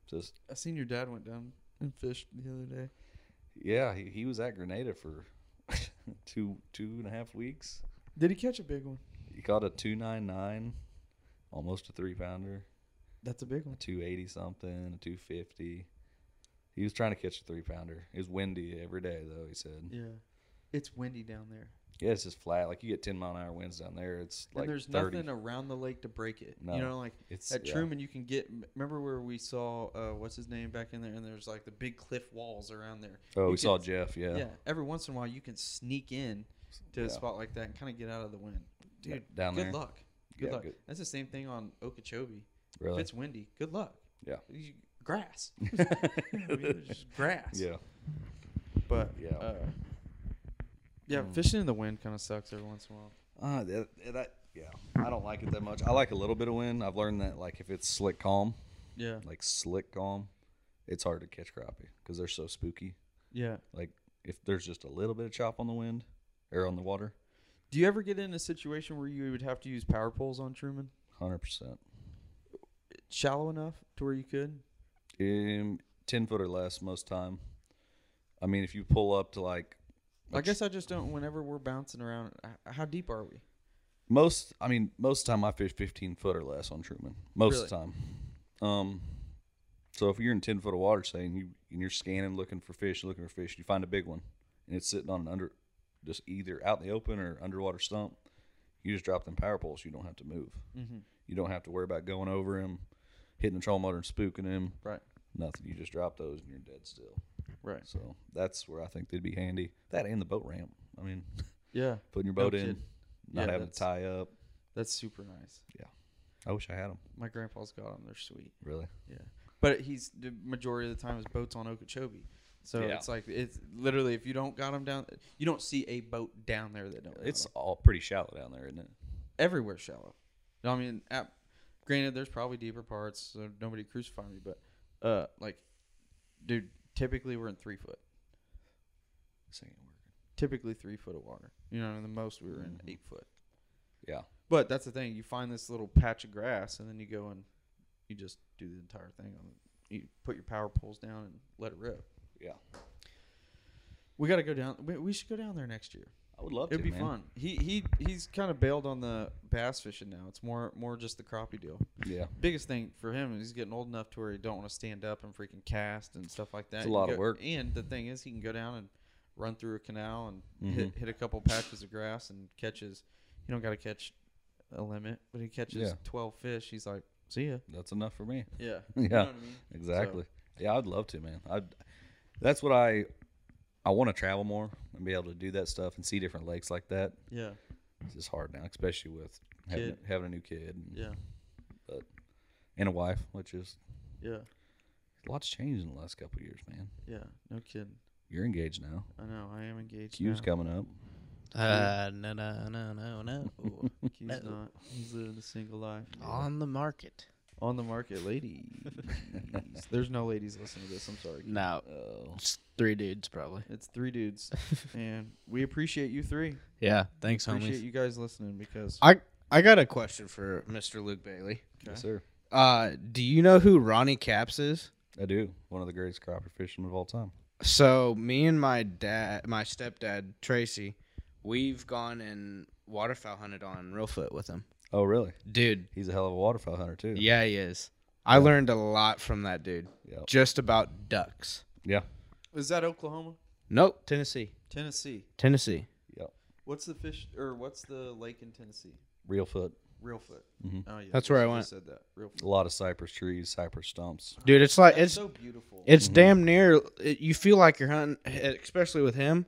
Just I seen your dad went down and fished the other day. yeah, he, he was at Grenada for two two and a half weeks. Did he catch a big one? He caught a two nine nine, almost a three pounder, That's a big a one. two eighty something, a two fifty. He was trying to catch a three pounder. It was windy every day though. He said. Yeah. It's windy down there. Yeah, it's just flat. Like you get ten mile an hour winds down there. It's like and there's 30. nothing around the lake to break it. No. You know, like It's at yeah. Truman, you can get. Remember where we saw uh, what's his name back in there, and there's like the big cliff walls around there. Oh, You we saw Jeff. Yeah. Yeah. Every once in a while, you can sneak in to a spot like that and kind of get out of the wind. Yeah, Dude, down good there. luck. Good Yeah, luck. good. That's the same thing on Okeechobee. Really. If it's windy, good luck. Yeah. You, grass. I mean, there's just grass. Yeah. But Yeah. uh, yeah, Mm. fishing in the wind kind of sucks every once in a while. Uh, that, that yeah. I don't like it that much. I like a little bit of wind. I've learned that like if it's slick calm, Yeah. like slick calm, it's hard to catch crappie because they're so spooky. Yeah. Like if there's just a little bit of chop on the wind or on the water, Do you ever get in a situation where you would have to use power poles on Truman? hundred percent. Shallow enough to where you could? Um, ten foot or less most time. I mean, if you pull up to like I guess I just don't. Whenever we're bouncing around, h- how deep are we? Most, I mean, most of the time I fish 15 foot or less on Truman. Most of the time. Um, so if you're in 10 foot of water, say, and, you, and you're scanning, looking for fish, looking for fish, you find a big one, and it's sitting on an under, just either out in the open or underwater stump, you just drop them power poles. You don't have to move. Mm-hmm. You don't have to worry about going over him, hitting the troll motor and spooking him. Right. Nothing. You just drop those and you're dead still. Right. So that's where I think they'd be handy. That and the boat ramp. I mean, Yeah. putting your No boat in, kidding. not Yeah, having to tie up. That's super nice. Yeah. I wish I had them. My grandpa's got them. They're sweet. Really? Yeah. But he's the majority of the time his boat's on Okeechobee. So Yeah. it's like it's literally if you don't got them down, you don't see a boat down there that don't. It's all pretty shallow down there, isn't it? everywhere shallow. I mean, at, granted, there's probably deeper parts, so nobody crucify me. But uh, like, dude, typically we're in three foot. This ain't working. Typically three foot of water. You know, the most we were in Mhm. eight foot. Yeah. But that's the thing. You find this little patch of grass, and then you go and you just do the entire thing. On it. you put your power poles down and let it rip. Yeah. We got to go down. We, we should go down there next year. I would love to. It'd be man. fun. He he he's kind of bailed on the bass fishing now. It's more more just the crappie deal. Yeah. Biggest thing for him is he's getting old enough to where he don't want to stand up and freaking cast and stuff like that. It's a lot can of work. And the thing is, he can go down and run through a canal and Mm-hmm. hit hit a couple patches of grass and catches. You don't got to catch a limit, but he catches Yeah. twelve fish. He's like, see ya. That's enough for me. Yeah. Yeah. You know what I mean? Exactly. Yeah, I'd love to, man. I. That's what I. I want to travel more and be able to do that stuff and see different lakes like that. Yeah. It's just hard now, especially with having, having a new kid and, Yeah. and a wife, which is Yeah. a lot's changed in the last couple of years, man. Yeah. No kidding. You're engaged now. I know. I am engaged. Q's now. coming up. Uh, no, no, no, no, no. Q's No. not. He's living a single life. On the market. On the market, ladies. There's no ladies listening to this. I'm sorry. No, Oh, it's three dudes probably. It's three dudes, and we appreciate you three. Yeah, thanks, Appreciate homies. you guys listening because I I got a question for Mr. Luke Bailey. yes, sir. Uh, do you know who Ronnie Capps is? I do. One of the greatest crappie fishermen of all time. So me and my dad, my stepdad Tracy, we've gone and waterfowl hunted on Reelfoot with him. Oh, really? Dude, He's a hell of a waterfowl hunter too. yeah, he is. I learned a lot from that dude. Yep. Just about ducks. Yeah. is that Oklahoma, Nope, Tennessee. Tennessee? Tennessee. Yep. What's the fish or what's the lake in Tennessee? Real foot. Reelfoot. Mhm. Oh yeah, That's where I went. Said that. Reelfoot. A lot of cypress trees, cypress stumps. Dude, it's like That's it's so beautiful. it's damn near. It, you feel like you're hunting, especially with him.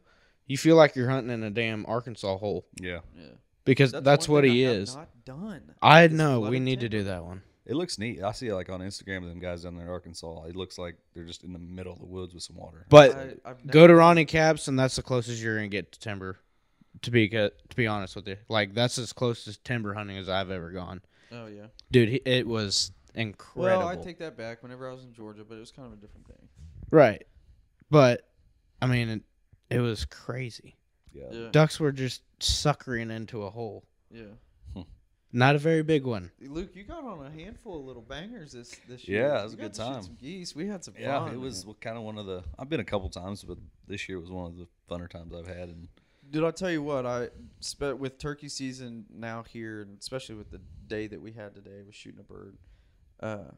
You feel like you're hunting in a damn Arkansas hole Yeah. yeah. Because that's, one what he I is. Not done. I know we flooded need to do that one. It looks neat. I see it like on Instagram them guys down there in Arkansas. It looks like they're just in the middle of the woods with some water. But I- go to Ronnie Capps, and that's the closest you're gonna get to timber. To be to be honest with you, like that's as close as timber hunting as I've ever gone, Oh yeah. dude. It was incredible. Well, I take that back. Whenever I was in Georgia, but it was kind of a different thing. right, but I mean, it, it was crazy. Yeah. Yeah. Ducks were just suckering into a hole. Yeah. Not a very big one. Luke, you got on a handful of little bangers this this year. Yeah, it was You a good time. Some geese. We had some Yeah, fun. it was man. kind of one of the. I've been a couple times, but this year was one of the funner times I've had. And did I'll tell you what. I spent with turkey season now here, and especially with the day that we had today with shooting a bird. Uh,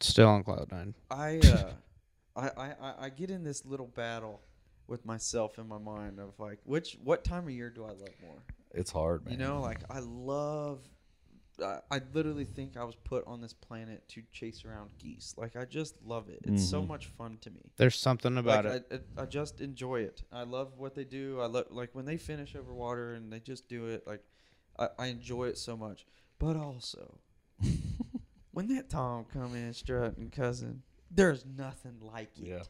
Still on cloud nine. I, uh, I, I, I- I get in this little battle with myself in my mind of like, which what time of year do I love more? it's hard, man. You know, like I love. I, I literally think I was put on this planet to chase around geese. Like I just love it. It's so Mhm. much fun to me. There's something about like, it. I, I, I just enjoy it. I love what they do. I love like when they finish over water and they just do it. Like I, I enjoy it so much. But also, when that Tom come in strutting, cousin, there's nothing like it. Yeah.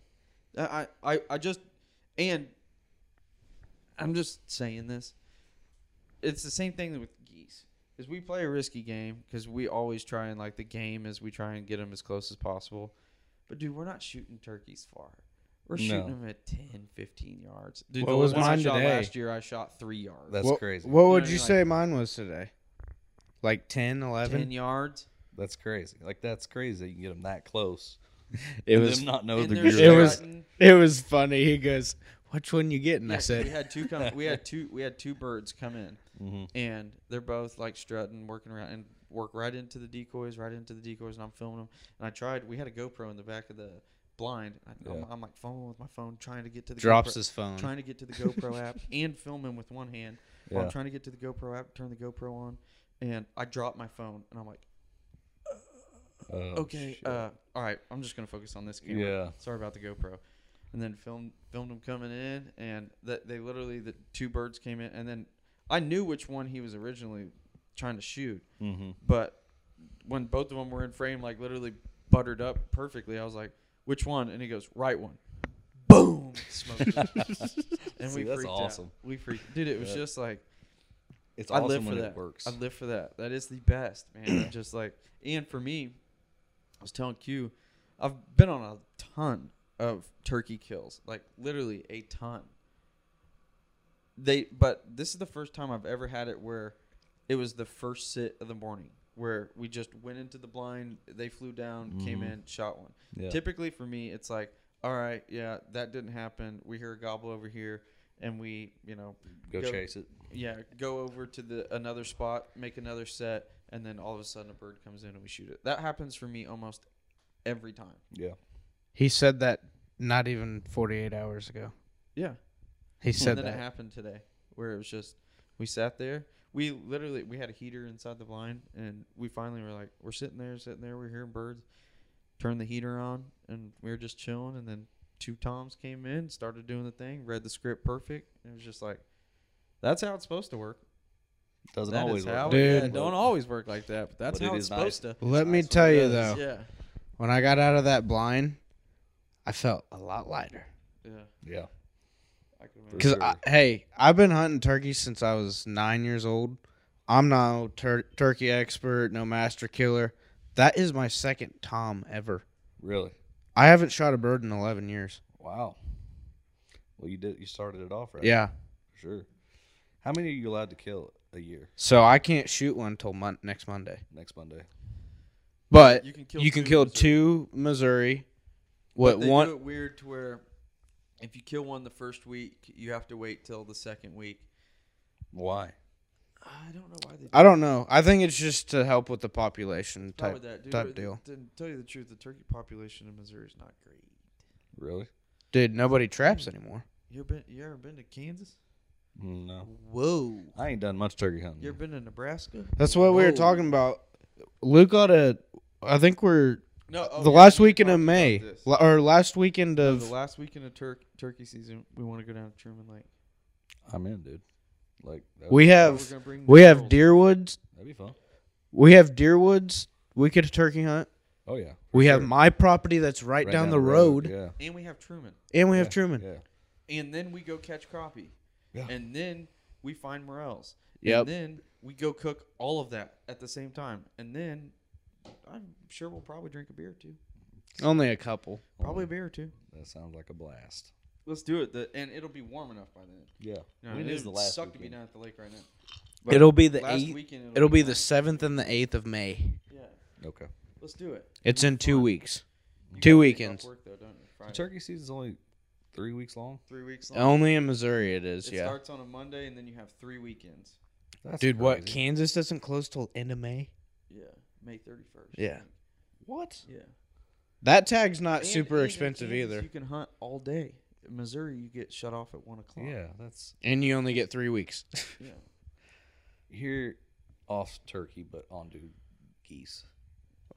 I, I, I just and I'm just saying this. It's the same thing with geese. Is we play a risky game because we always try and like the game is we try and get them as close as possible. But dude, we're not shooting turkeys far. We're shooting No. them at 10, 15 yards. Dude, What the was one mine I shot today? last year, I shot three yards. That's what, crazy. What You would know, you like- say mine was today? Like 10, 11? ten yards. That's crazy. Like that's crazy. that You can get them that close. It was not know And that It was- it was funny. He goes, "Which one you getting?" I said, we had two come. We had two. We had two birds come in, Mhm. and they're both like strutting, working around, and work right into the decoys, right into the decoys, and I'm filming them. And I tried. We had a GoPro in the back of the blind. I, I'm, Yeah. I'm like filming with my phone, trying to get to the drops GoPro, his phone. trying to get to the GoPro app and film him with one hand. While I'm trying to get to the GoPro app, turn the GoPro on, and I drop my phone, and I'm like, Oh, okay, shit. uh, all right, I'm just gonna focus on this camera. Yeah. Sorry about the GoPro. And then filmed filmed them coming in, and that they literally the two birds came in, and then I knew which one he was originally trying to shoot, Mhm. but when both of them were in frame, like literally buttered up perfectly, I was like, "Which one?" And he goes, "Right one." Boom, and See, we that's freaked awesome. out. We freaked, dude. It was Yeah. just like It's I awesome live for that. works. I live for that. That is the best, man. Just like, and for me, I was telling Q, I've been on a ton of turkey kills, like literally a ton. They, but this is the first time I've ever had it where it was the first sit of the morning where we just went into the blind. They flew down, came Mhm. in, shot one. Yeah. Typically for me, it's like, all right, yeah, that didn't happen. We hear a gobble over here, and we, you know, Go, Go- chase it. yeah, go over to the another spot, make another set, and then all of a sudden a bird comes in and we shoot it. That happens for me almost every time. Yeah. He said that not even 48 hours ago. Yeah. He said and then that. it happened today, where it was just we sat there. We literally we had a heater inside the blind, and we finally were like, we're sitting there, sitting there, we're hearing birds. Turned the heater on, and we were just chilling. And then two toms came in, started doing the thing, read the script perfect. And it was just like, that's how it's supposed to work. Doesn't That is always how work. it- yeah, Dude. don't always work like that, but that's But it how it's is nice. supposed to. Let me That's tell you does. though, Yeah, when I got out of that blind, I felt a lot lighter. yeah. Yeah. I can For imagine. Because sure. hey, I've been hunting turkeys since I was nine years old. I'm no tur- turkey expert, no master killer. That is my second tom ever. Really. I haven't shot a bird in 11 years. Wow. Well, you did. You started it off right. Yeah, For sure. How many are you allowed to kill a year? so I can't shoot one until mon- next Monday. Next Monday. But You you can can kill kill, two two Missouri. Missouri. But What they one? do it weird to where if you kill one the first week, you have to wait till the second week. Why? I don't know why they. Do I don't know. I think it's just to help with the population Probably type. that, dude. type But deal. To tell you the truth, the turkey population in Missouri is not great. Really? Dude, nobody traps hmm. anymore. You ever been? You ever been to Kansas? No. Whoa. I ain't done much turkey hunting. You ever been to Nebraska? That's what we were Whoa. talking about. Luke got a. I think we're No. oh, the yeah, last we weekend talked of about May, this. La- or last weekend No, of. the last weekend of tur- turkey season, we want to go down to Truman Lake. I'm in, dude. Like that We have We're gonna bring we have girls. Deerwoods. That'd be fun. We have Deerwoods. We could turkey hunt. Oh yeah. We have my property that's right, down, the road, Yeah. and we have Truman. and we have Yeah, Truman. Yeah. and then we go catch crappie. Yeah. And then we find morels. Yep. And then we go cook all of that at the same time. And then I'm sure we'll probably drink a beer too. Only a couple. Probably a beer or two. That sounds like a blast. Let's do it. The, and it'll be warm enough by then. Yeah. You know, when it is the last suck to be down at the lake right now. It'll be the last eighth- Weekend, It'll be the seventh and the eighth of May. Yeah. Okay. Let's do it. It's in two weeks. You Two gotta take off weekends. Work, though, don't you? Friday. Turkey season's only three weeks long. Three weeks long. Only in Missouri it is. it yeah. starts on a Monday and then you have three weekends. That's Dude, what? crazy. Kansas doesn't close till end of May. Yeah. May 31st. Yeah. What? Yeah. That tag's not And- super and in expensive Kansas, either, You can hunt all day. In Missouri, you get shut off at one o'clock. Yeah, that's and you only get three weeks. yeah. here off turkey, but onto geese.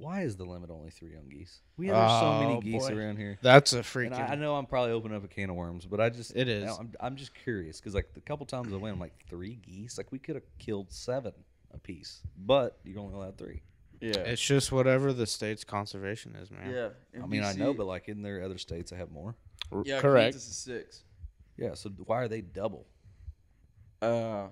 Why is the limit only three on geese? We have there's so many Oh, geese boy. around here. That's a And. I, I know I'm probably opening up a can of worms, but I just It is. I'm, I'm just curious because like the couple times I went, I'm like three geese. Like we could have killed seven a piece, but you're only allowed three. Yeah. It's just whatever the state's conservation is, man. yeah. I mean, I know, but like in there other states that have more. R- yeah, correct. Kansas is six. Yeah, so why are they double? Uh,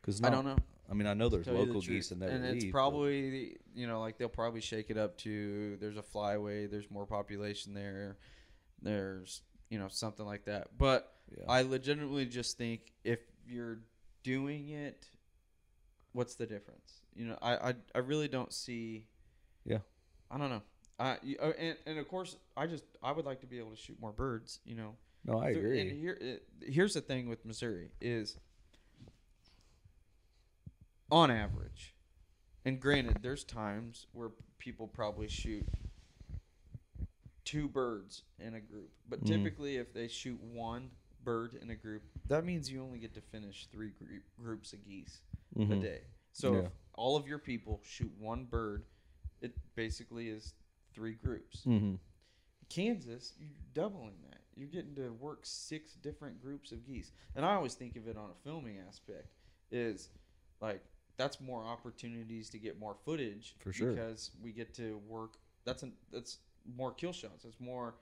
Because I don't know. I mean, I know there's Tell you the local truth. geese in there, and it's probably you know like they'll probably shake it up to there's a flyway, there's more population there, there's you know something like that. But Yeah. I legitimately just think if you're doing it, what's the difference? You know, I I, I really don't see. Yeah. I don't know. I uh, and and of course I just I would like to be able to shoot more birds. You know. no, I agree. And here, here's the thing with Missouri is, on average, and granted, there's times where people probably shoot two birds in a group, but Mhm. typically, if they shoot one bird in a group, that means you only get to finish three group, groups of geese a Mhm. day. So Yeah. if all of your people shoot one bird, it basically is three groups. Mhm. Kansas, you're doubling that. You're getting to work six different groups of geese. And I always think of it on a filming aspect is like that's more opportunities to get more footage For sure. because we get to work that's an that's more kill shots. It's more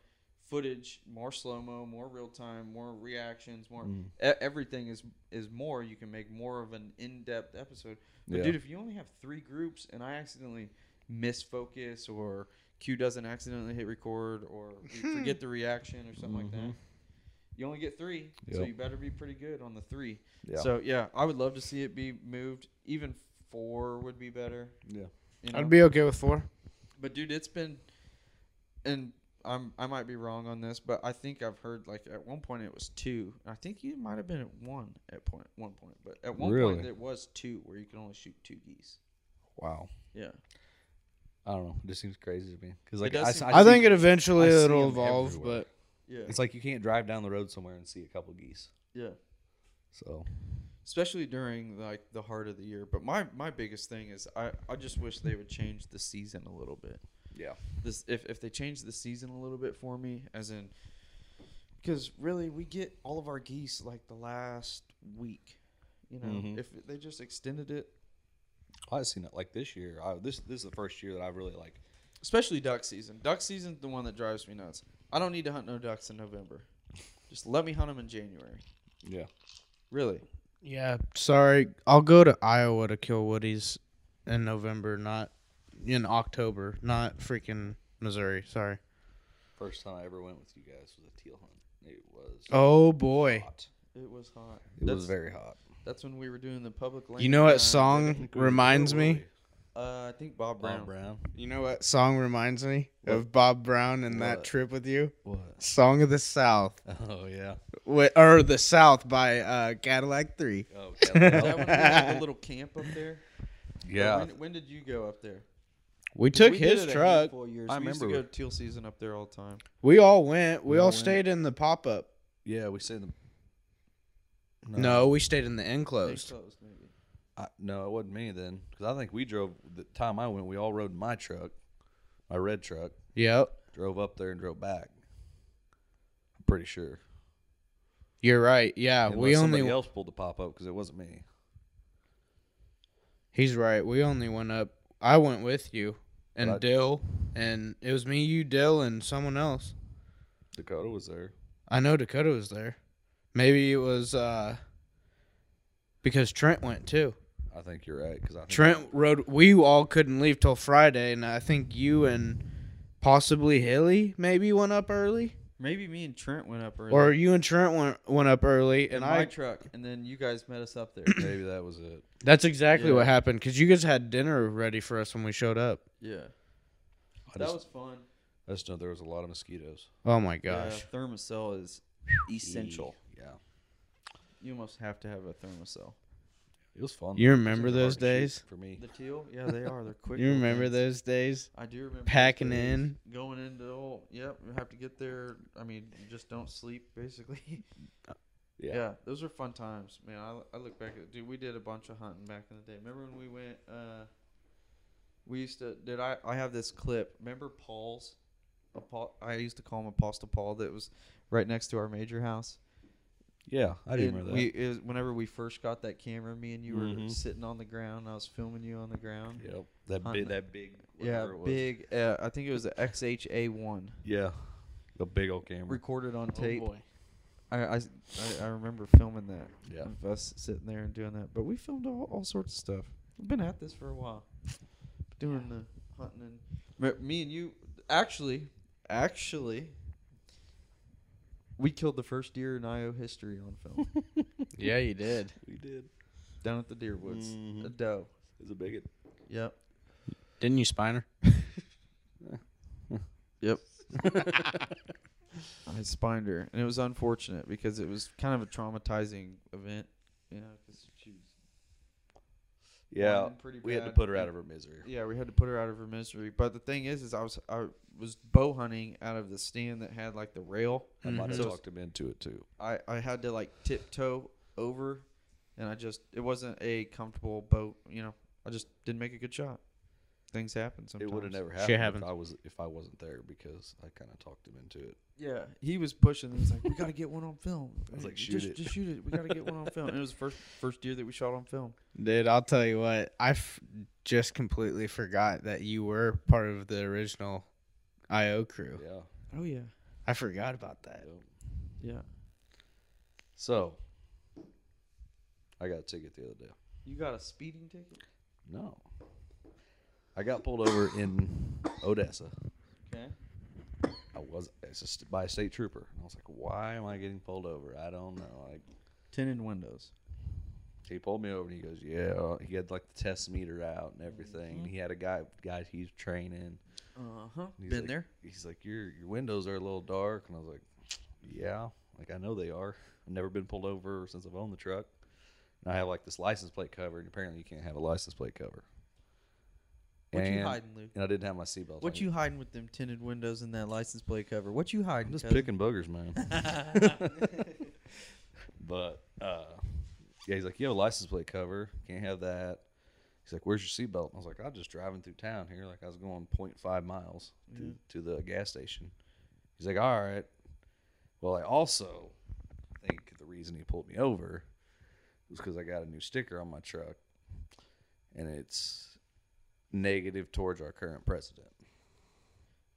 footage, more slow-mo, more real time, more reactions, more Mm. e- everything is is more. You can make more of an in-depth episode. But Yeah. dude, if you only have three groups and I accidentally miss focus or Q doesn't accidentally hit record or we forget the reaction or something like that, Mhm. You only get three. So you better be pretty good on the three. Yeah. So yeah, I would love to see it be moved. Even four would be better. yeah. You know? I'd be okay with four. But dude, it's been, and I'm I might be wrong on this, but I think I've heard like at one point it was two. I think you might have been at one at point one point, but at one point Really? it was two where you can only shoot two geese. Wow. Yeah. I don't know. It just seems crazy to me because like I, seem- I, I, think it eventually I it'll evolve, everywhere. Yeah. it's like you can't drive down the road somewhere and see a couple geese. yeah. So Especially during like the heart of the year. But my my biggest thing is I I just wish they would change the season a little bit. yeah, this if if they change the season a little bit for me as in because really we get all of our geese like the last week you know Mhm. if they just extended it I've seen it like this year. I, this this is the first year that I've really like. especially duck season duck season's the one that drives me nuts i don't need to hunt no ducks in november just let me hunt them in january Yeah, really Yeah, sorry. I'll go to Iowa to kill woodies in November, not in October, not freaking Missouri. Sorry. first time I ever went with you guys was a teal hunt. It was Oh boy. hot. it was hot It that's, was very hot. that's when we were doing the public Land You know what uh, song reminds me? Uh i think bob brown Bob Brown. You know what song reminds me of Bob Brown and that trip with you? What? Song of the South, Oh yeah. Wi- or the South by uh, Cadillac Three. Oh Is that when we had little camp up there yeah. when, when did you go up there We took We did his it truck. handful Years. I we used to remember. go to teal season up there all the time. We all went. We, We all all went. stayed in the pop up. Yeah, we stayed in the. No. we stayed in the They enclosed. I, no, it wasn't me then. Because I think we drove the time I went. We all rode my truck, my red truck. Yep. Drove up there and drove back. I'm pretty sure. You're right. Yeah, Unless we only somebody else pulled the pop up because it wasn't me. He's right. We only went up. I went with you and I- Dill, and it was me, you, Dill, and someone else. Dakota was there. I know Dakota was there. Maybe it was uh because Trent went too. I think you're right because I Trent rode. We all couldn't leave till Friday, and I think you and possibly Hilly maybe went up early, Maybe me and Trent went up early. or you and Trent went went up early, in and my I. truck, and then you guys met us up there. maybe that was it. That's exactly Yeah. what happened because you guys had dinner ready for us when we showed up. yeah, I that just, was fun. I just know there was a lot of mosquitoes. Oh my gosh. Yeah, Thermacell is essential. Yeah, You almost have to have a Thermacell. It was fun. You remember Those are hard those to shoot days? for me? The teal, yeah, they are. They're quick. You remember things. those days? I do remember Packing in. going into oh, yep. We have to get there. I mean, you just don't sleep basically. Yeah. Yeah, those were fun times, man. I, I look back at dude. We did a bunch of hunting back in the day. Remember when we went? Uh, we used to. Did I? I have this clip. Remember Paul's? A I used to call him Apostle Paul. That was right next to our major house. Yeah, I do And remember that. We it was, whenever we first got that camera, me and you were Mhm. sitting on the ground. I was filming you on the ground. yep, that Hunting. big, that big. Yeah, whatever it was. big. Uh, I think it was the XHA one Yeah, the big old camera. recorded on Oh tape. boy. I, I, I- I remember filming that. Yeah. Of us sitting there and doing that. But we filmed all, all sorts of stuff. We've been at this for a while. Doing the hunting and me- me and you actually actually we killed the first deer in IO history on film Yeah, you did. We did. down at the deer woods. Mhm. A doe. It's a bigot. Yep. Didn't you, Spiner? Yep. I spined her, and it was unfortunate because it was kind of a traumatizing event. You know, because she was Yeah, we had to put her out of her misery. Yeah, we had to put her out of her misery. But the thing is, is I was I was bow hunting out of the stand that had like the rail. I might have So talked him into it too. I I had to like tiptoe over, and I just it wasn't a comfortable boat. You know, I just didn't make a good shot. Things happen sometimes. It would have never Shit happened happens. if I was if I wasn't there because I kind of talked him into it. Yeah, he was pushing. He's like, "We got to get one on film." I was like, "Just- "Shoot it." Just shoot it. We got to get one on film. And it was the first first deer that we shot on film. Dude, I'll tell you what. I f- just completely forgot that you were part of the original IO crew. Yeah. Oh yeah, I forgot about that. yeah. yeah. So I got a ticket the other day. You got a speeding ticket? No. I got pulled over in Odessa. Okay. I was it's a st- by a state trooper. And I was like, why am I getting pulled over? I don't know. Like Tinted windows. he pulled me over and he goes, yeah. He had like the test meter out and everything. And he had a guy guy he's training. Uh huh. Been like- there. He's like, your your windows are a little dark, and I was like, yeah, like I know they are. I've never been pulled over since I've owned the truck. And I have like this license plate cover, and apparently you can't have a license plate cover. What you And- hiding, Luke? And I didn't have my seatbelt. What on. you hiding with them tinted windows and that license plate cover? What you hiding? I'm just cousin? picking boogers, man. but uh, yeah, he's like, you have a license plate cover, can't have that. He's like, where's your seatbelt? I was like, I'm just driving through town here. Like I was going 0.5 miles to, to the gas station. He's like, all right. Well, I also think the reason he pulled me over was because I got a new sticker on my truck, and it's negative towards our current president.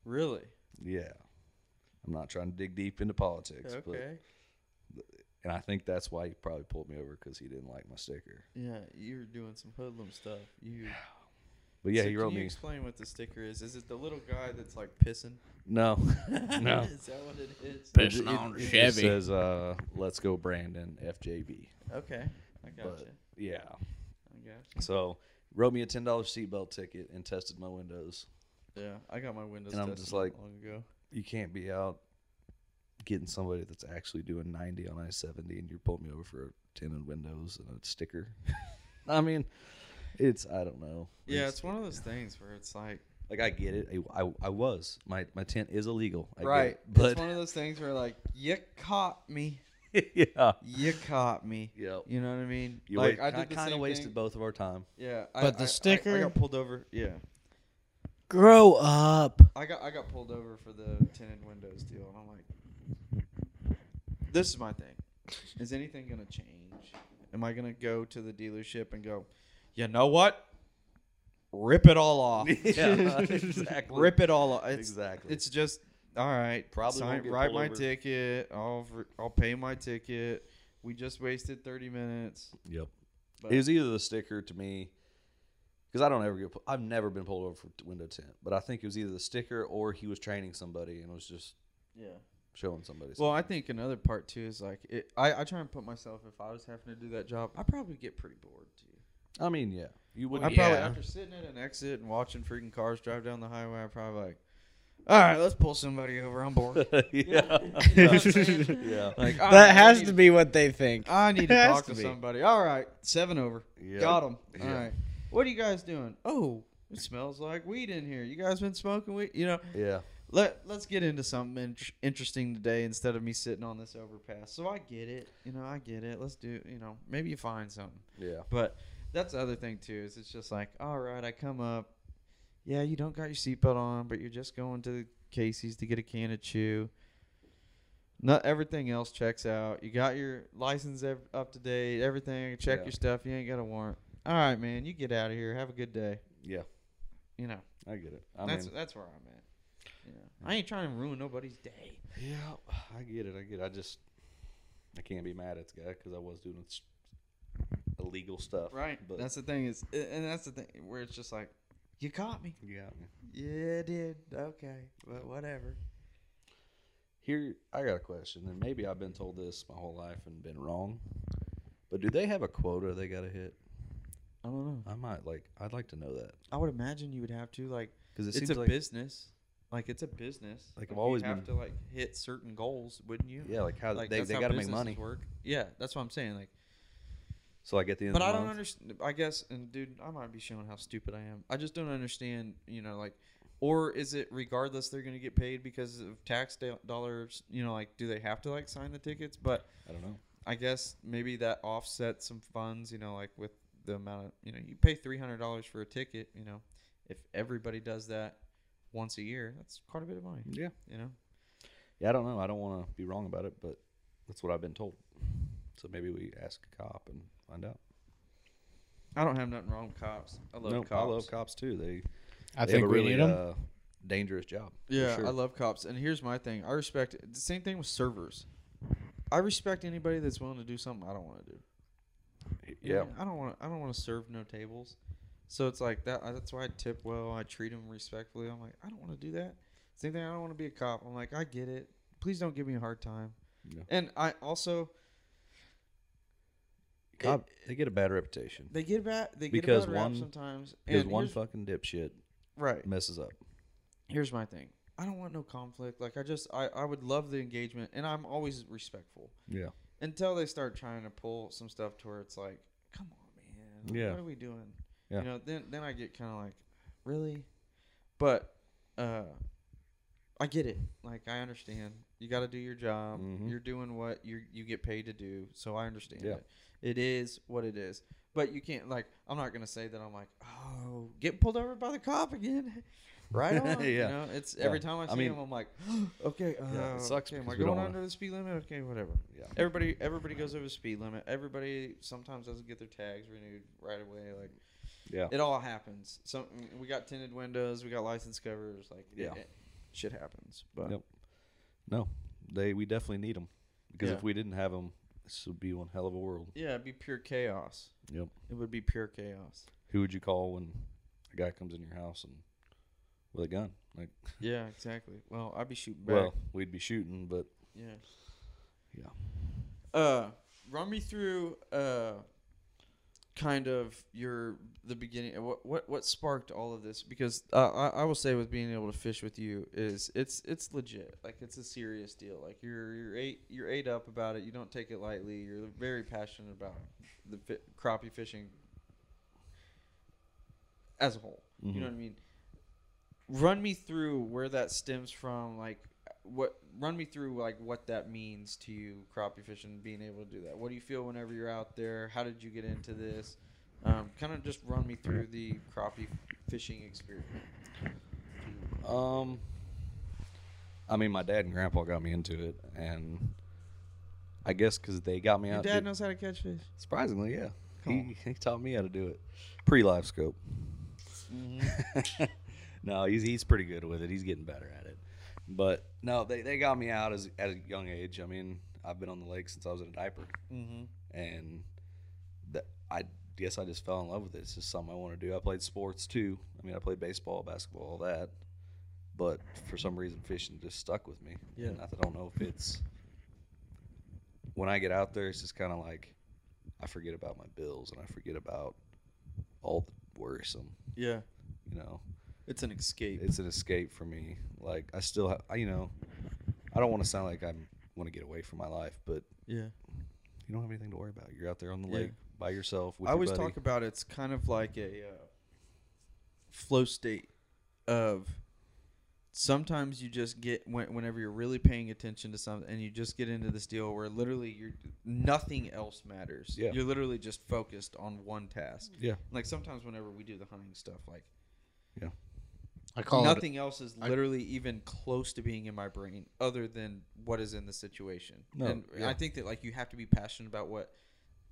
Really? Yeah. I'm not trying to dig deep into politics, but Okay. and I think that's why he probably pulled me over because he didn't like my sticker. Yeah, you're doing some hoodlum stuff. You. But yeah, So he wrote can you me. explain what the sticker is? Is it the little guy that's like pissing? No, no. is that what it is? Pissing It- on it- the it Chevy. says, uh, "Let's go, Brandon." FJB. Okay, I got But you. yeah, I got you. so wrote me a ten dollars seatbelt ticket and tested my windows. Yeah, I got my windows. And I'm just like- long ago. You can't be out getting somebody that's actually doing 90 on I-70 and you're pulling me over for a tinted windows and a sticker. I mean, it's I don't know. Yeah, it's one of those things where it's like Like I get it. I, I, I was my my tent is illegal. I get right, it. but it's one of those things where like you caught me, yeah, you caught me. Yep. You know what I mean? you like like, I did kind of wasted thing. both of our time. Yeah, I, But the I- I- I, sticker- got pulled over. Yeah, Grow up. I got I got pulled over for the tinted windows deal, and I'm like, this is my thing. Is anything gonna change? Am I gonna go to the dealership and go, you know what? Rip it all off. Yeah, exactly. Rip it all off. It's, Exactly. It's just all right. Probably sign- won't write my over. ticket. I'll v- I'll pay my ticket. We just wasted thirty minutes. Yep. But- it was either the sticker to me, because I don't ever get. I've never been pulled over for window tint, but I think it was either the sticker or he was training somebody and was just Yeah. showing somebody. Well, I think another part too is like it, I I try and put myself if I was having to do that job, I'd probably get pretty bored too. I mean, yeah, you would. I Yeah. probably after sitting at an exit and watching freaking cars drive down the highway, I probably like, all right, let's pull somebody over. I'm bored. yeah. You know what I'm saying? yeah. Like all right, That I has to be what they think. I need to talk to to, somebody. All right, seven over. Yeah. Got him. All Yeah. right. What are you guys doing? Oh, it smells like weed in here. You guys been smoking weed? You know, Yeah. let let's get into something in- interesting today instead of me sitting on this overpass. So I get it. You know, I get it. Let's do. You know, maybe you find something. Yeah. But that's the other thing too. Is it's just like, all right, I come up. Yeah, you don't got your seatbelt on, but you're just going to the Casey's to get a can of chew. Not everything else checks out. You got your license ev- up to date. Everything. Check Yeah. your stuff. You ain't got a warrant. All right, man. You get out of here. Have a good day. Yeah. You know, I get it. I that's mean, that's where I'm at. You know, I ain't trying to ruin nobody's day. yeah, I get it. I get it. I just, I can't be mad at the guy because I was doing illegal stuff. Right. But that's the thing is, and that's the thing where it's just like, you caught me. you got me. Yeah, I did. Okay, but whatever. Here, I got a question, and maybe I've been told this my whole life and been wrong. But do they have a quota they got to hit? I don't know. I might like. I'd like to know that I would imagine you would have to like because it it's seems a like business. Like it's a business. Like, I've you always have been- to like hit certain goals, wouldn't you? yeah, like how Like they that's they how got to make businesses money. Work. Yeah, that's what I'm saying. Like, So like at the end but of I don't understand. I guess, and dude, I might be showing how stupid I am. I just don't understand. You know, like, or is it regardless they're going to get paid because of tax dollars? You know, like, do they have to like sign the tickets? But I don't know. I guess maybe that offsets some funds, you know, like with the amount of, you know, you pay $300 for a ticket, you know, if everybody does that once a year, that's quite a bit of money, Yeah, you know? yeah. I don't know. I don't want to be wrong about it, but that's what I've been told. So maybe we ask a cop and find out. I don't have nothing wrong with cops. I love Nope, cops. I love cops too. They I they think have a we really need uh, dangerous job. for Yeah, sure. I love cops. And here's my thing. I respect the same thing with servers. I respect anybody that's willing to do something I don't want to do. Yeah, know, I don't want. I don't want to serve no tables. So it's like that. That's why I tip well. I treat them respectfully. I'm like, I don't want to do that. Same thing. I don't want to be a cop. I'm like, I get it. Please don't give me a hard time. Yeah. And I also cop. They get a bad reputation they get bad. They Because get a bad rap one- sometimes. because one fucking dipshit right. messes up. here's my thing. I don't want no conflict. Like I just I, I would love the engagement and I'm always respectful. Yeah. Until they start trying to pull some stuff to where it's like, come on, man. Yeah. What are we doing? Yeah. You know, then then I get kind of like, really? But uh I get it. Like I understand. You got to do your job. Mhm. You're doing what you you get paid to do. So I understand Yeah. it. It is what it is. But you can't like I'm not gonna say that I'm like oh get pulled over by the cop again. Right on. You Yeah. know, it's every Yeah. time I I see mean- him, I'm like, okay, uh, Yeah, it sucks okay, am I going under the speed limit? Okay, whatever. Yeah. Everybody, everybody goes over the speed limit. Everybody sometimes doesn't get their tags renewed right away. Like Yeah. it all happens. Some we got tinted windows, we got license covers. Like it- Yeah. it- shit happens. But Yep. No, they we definitely need them because Yeah. if we didn't have them, this would be one hell of a world. yeah, it'd be pure chaos. Yep. It would be pure chaos. Who would you call when a guy comes in your house and with a gun? Like, Yeah, exactly. Well, I'd be shooting back. well, we'd be shooting, but yeah. yeah. Uh, run me through uh, kind of your the beginning. What what what sparked all of this? Because uh, I I will say with being able to fish with you is it's it's legit. Like it's a serious deal. Like you're you're eight you're eight up about it. You don't take it lightly. You're very passionate about the fi- crappie fishing as a whole. You know Mhm. what I mean? Run me through where that stems from. Like what run me through like what that means to you crappie fishing being able to do that what do you feel whenever you're out there how did you get into this um, kind of just run me through the crappie fishing experience Um, I mean, my dad and grandpa got me into it, and I guess because they got me out. your out. dad did- knows how to catch fish Surprisingly, yeah. He, he taught me how to do it. Pre live scope. Mm-hmm. no, he's he's pretty good with it. He's getting better at it. But no, they, they got me out as at a young age. I mean, I've been on the lake since I was in a diaper, mm-hmm. and that I guess I just fell in love with it. It's just something I want to do. I played sports too. I mean, I played baseball, basketball, all that. But for some reason, fishing just stuck with me. Yeah. And I don't know if it's when I get out there, it's just kind of like I forget about my bills and I forget about all the worrisome. yeah You know, it's an escape it's an escape for me. Like I still, have, I, you know, I don't want to sound like I want to get away from my life, but yeah you don't have anything to worry about. You're out there on the Yeah. lake by yourself. With I your always buddy. talk about it's kind of like a uh, flow state of sometimes you just get when, whenever you're really paying attention to something and you just get into this deal where literally you're nothing else matters. Yeah. You're literally just focused on one task. Yeah. Like sometimes whenever we do the hunting stuff, like I call it nothing else is I- literally even close to being in my brain other than what is in the situation. No, and yeah. I think that like you have to be passionate about what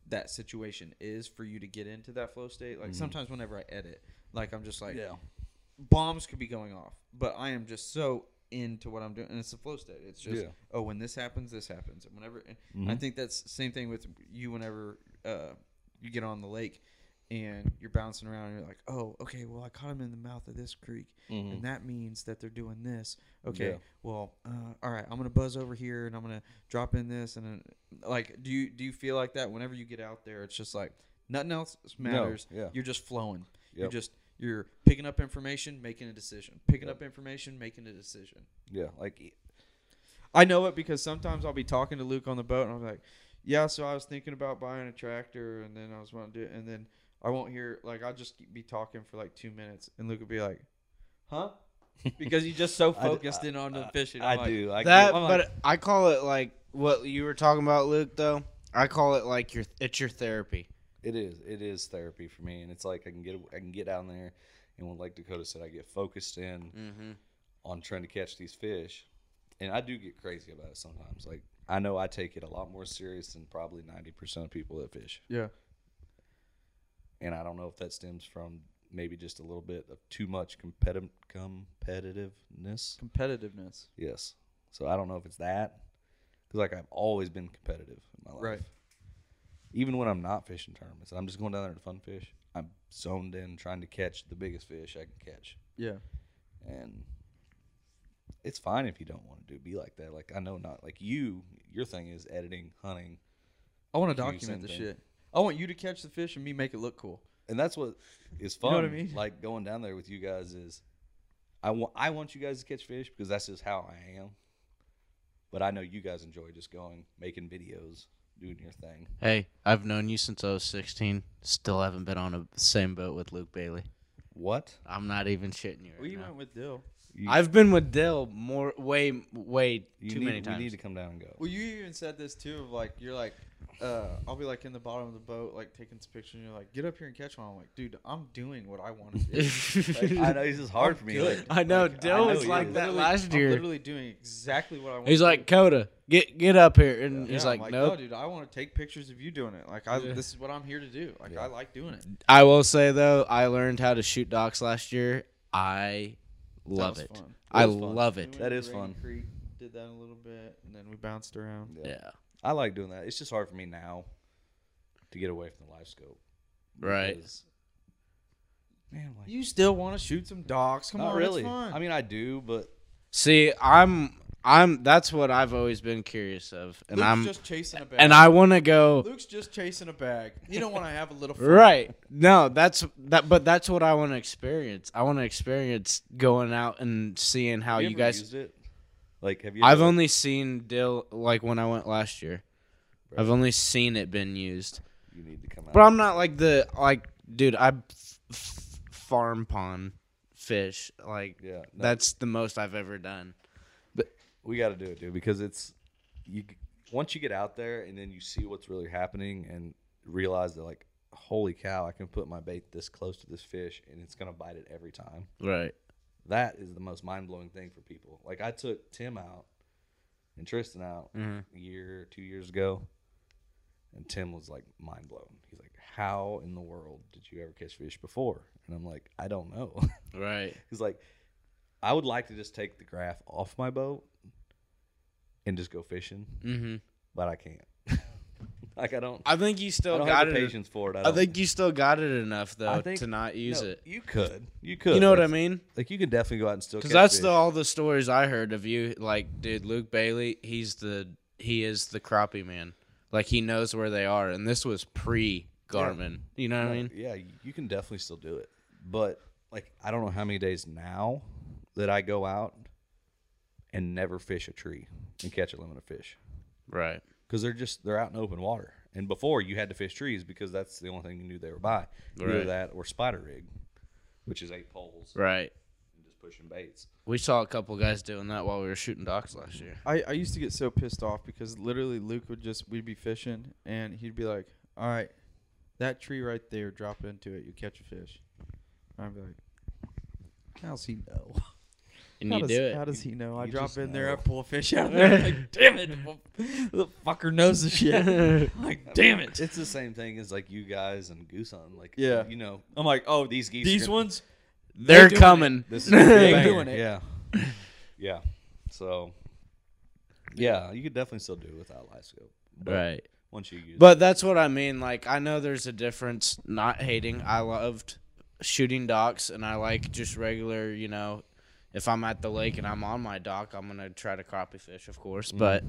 that situation is for you to get into that flow state. Like Mhm. sometimes whenever I edit, like I'm just like yeah. bombs could be going off, but I am just so into what I'm doing, and it's a flow state. It's just Yeah. oh, when this happens, this happens, and whenever. And I Mhm. think that's same thing with you. Whenever uh, you get on the lake and you're bouncing around, and you're like, oh, okay, well, I caught him in the mouth of this creek, Mhm. and that means that they're doing this. Okay, Yeah. well, uh, all right, I'm gonna buzz over here, and I'm gonna drop in this, and then, like, do you do you feel like that whenever you get out there? It's just like nothing else matters. yeah. You're just flowing. You're just you're picking up information, making a decision. Picking Yep. up information, making a decision. Yeah. Like I know it because sometimes I'll be talking to Luke on the boat, and I'm like, "Yeah, so I was thinking about buying a tractor, and then I was wanting to do it, and then I won't hear like I'll just be talking for like two minutes, and Luke will be like, "Huh?" Because he's just so I d- focused in on the fishing. I'm I like, do. I that, get- but like- I call it like what you were talking about, Luke. Though I call it like your it's your therapy. It is. It is therapy for me, and it's like I can get I can get down there, and when like Dakota said, I get focused in Mm-hmm. on trying to catch these fish, and I do get crazy about it sometimes. Like I know I take it a lot more serious than probably ninety percent of people that fish, "Yeah, and I don't know if that stems from maybe just a little bit of too much competitive competitiveness. competitiveness." Yes. So I don't know if it's that, because like I've always been competitive in my life. Right. Even when I'm not fishing tournaments, I'm just going down there to fun fish. I'm zoned in trying to catch the biggest fish I can catch, Yeah, and it's fine if you don't want to do be like that. Like I know not like you. Your thing is editing, hunting, I want to document the thing? shit. I want you to catch the fish and me make it look cool. and that's what is You fun. know what I mean? Like going down there with you guys is, I want I want you guys to catch fish because that's just how I am. But I know you guys enjoy just going, making videos, doing your thing. Hey, I've known you since I was 16. Still haven't been on a same boat with Luke Bailey. What? I'm not even shitting you right We now. went with Dill. You, I've been with Dill more, way, way too need, many times. We need to come down and go. Well, you even said this too. Of like, you're like, uh, I'll be like in the bottom of the boat, like taking some pictures. And you're like, get up here and catch one. I'm like, dude, I'm doing what I want to do. I know it's just hard I'm for me. Like, I know like, Dill know was like that Literally- last I'm year. literally doing exactly what I want. He's to like, do. Coda, get get up here, and Yeah, he's I'm like, no, nope. dude, I want to take pictures of you doing it. Like, I, Yeah. this is what I'm here to do. Like, Yeah. I like doing it. I will say though, I learned how to shoot docks last year. I love was it. fun. I fun. love it. went That to is Rainy fun. Creek, did that a little bit, and then we bounced around. Yeah. I like doing that. It's just hard for me now to get away from the live scope. Right. because, Man, like You still want to shoot some docks? Come not on, really. Fun. I mean, I do, but See, I'm I'm that's what I've always been curious of, and Luke's I'm just chasing a bag. and I want to go Luke's just chasing a bag. You don't want to have a little fun. right. No, that's that, but that's what I want to experience. I want to experience going out and seeing how have you, ever guys. Like, have you? I've ever- only seen Dill like when I went last year. I've only seen it been used, You need to come out. but I'm not like the like dude. I f- f- farm pond fish like Yeah, no, that's the most I've ever done. But we got to do it, dude, because it's you. Once you get out there and then you see what's really happening and realize that, like, holy cow, I can put my bait this close to this fish and it's gonna bite it every time. Right. That is the most mind blowing thing for people. Like, I took Tim out and Tristan out Mhm. a year, two years ago, and Tim was like mind blown. He's like, "How in the world did you ever catch fish before?" And I'm like, "I don't know." Right. He's like, I would like to just take the graph off my boat and just go fishing, Mm-hmm. but I can't. like I don't. I think you I still don't got have the it. patience for it. I, I think you still got it enough though think- to not use no, it. You could. You could. You know what I mean? Like you could definitely go out and still. Because that's the, all the stories I heard of you. Like, dude, Luke Bailey, he's the he is the crappie man. Like he knows where they are, and this was pre Garmin. You know what I mean? Yeah, you can definitely still do it, but like I don't know how many days now that I go out and never fish a tree and catch a limit of fish. Right. Because they're just they're out in open water. And before you had to fish trees because that's the only thing you knew they were by. Either that or spider rig, which is eight poles Right. and just pushing baits. We saw a couple guys doing that while we were shooting docks last year. I, I used to get so pissed off because literally Luke would just we'd be fishing and he'd be like, "All right, that tree right there, drop into it, you catch a fish." And I'd be like, "How's he know? And how you does, do it. How does he know? I drop just in there. I pull a fish out of there. Like, damn it, the fucker knows the shit. Like, damn it. It's the same thing as like you guys and goose hunting. Like Yeah. you know I'm like, oh, these geese. these gonna- ones, They're doing it. coming. This is gonna be a They're doing it. Yeah, yeah. So yeah, you could definitely still do it without live scope. But Right. Once you use. But that's what I mean. Like, I know there's a difference. Not hating. I loved shooting docks, and I like just regular. You know, if I'm at the lake and I'm on my dock, I'm gonna try to crappie fish, of course. Mm. But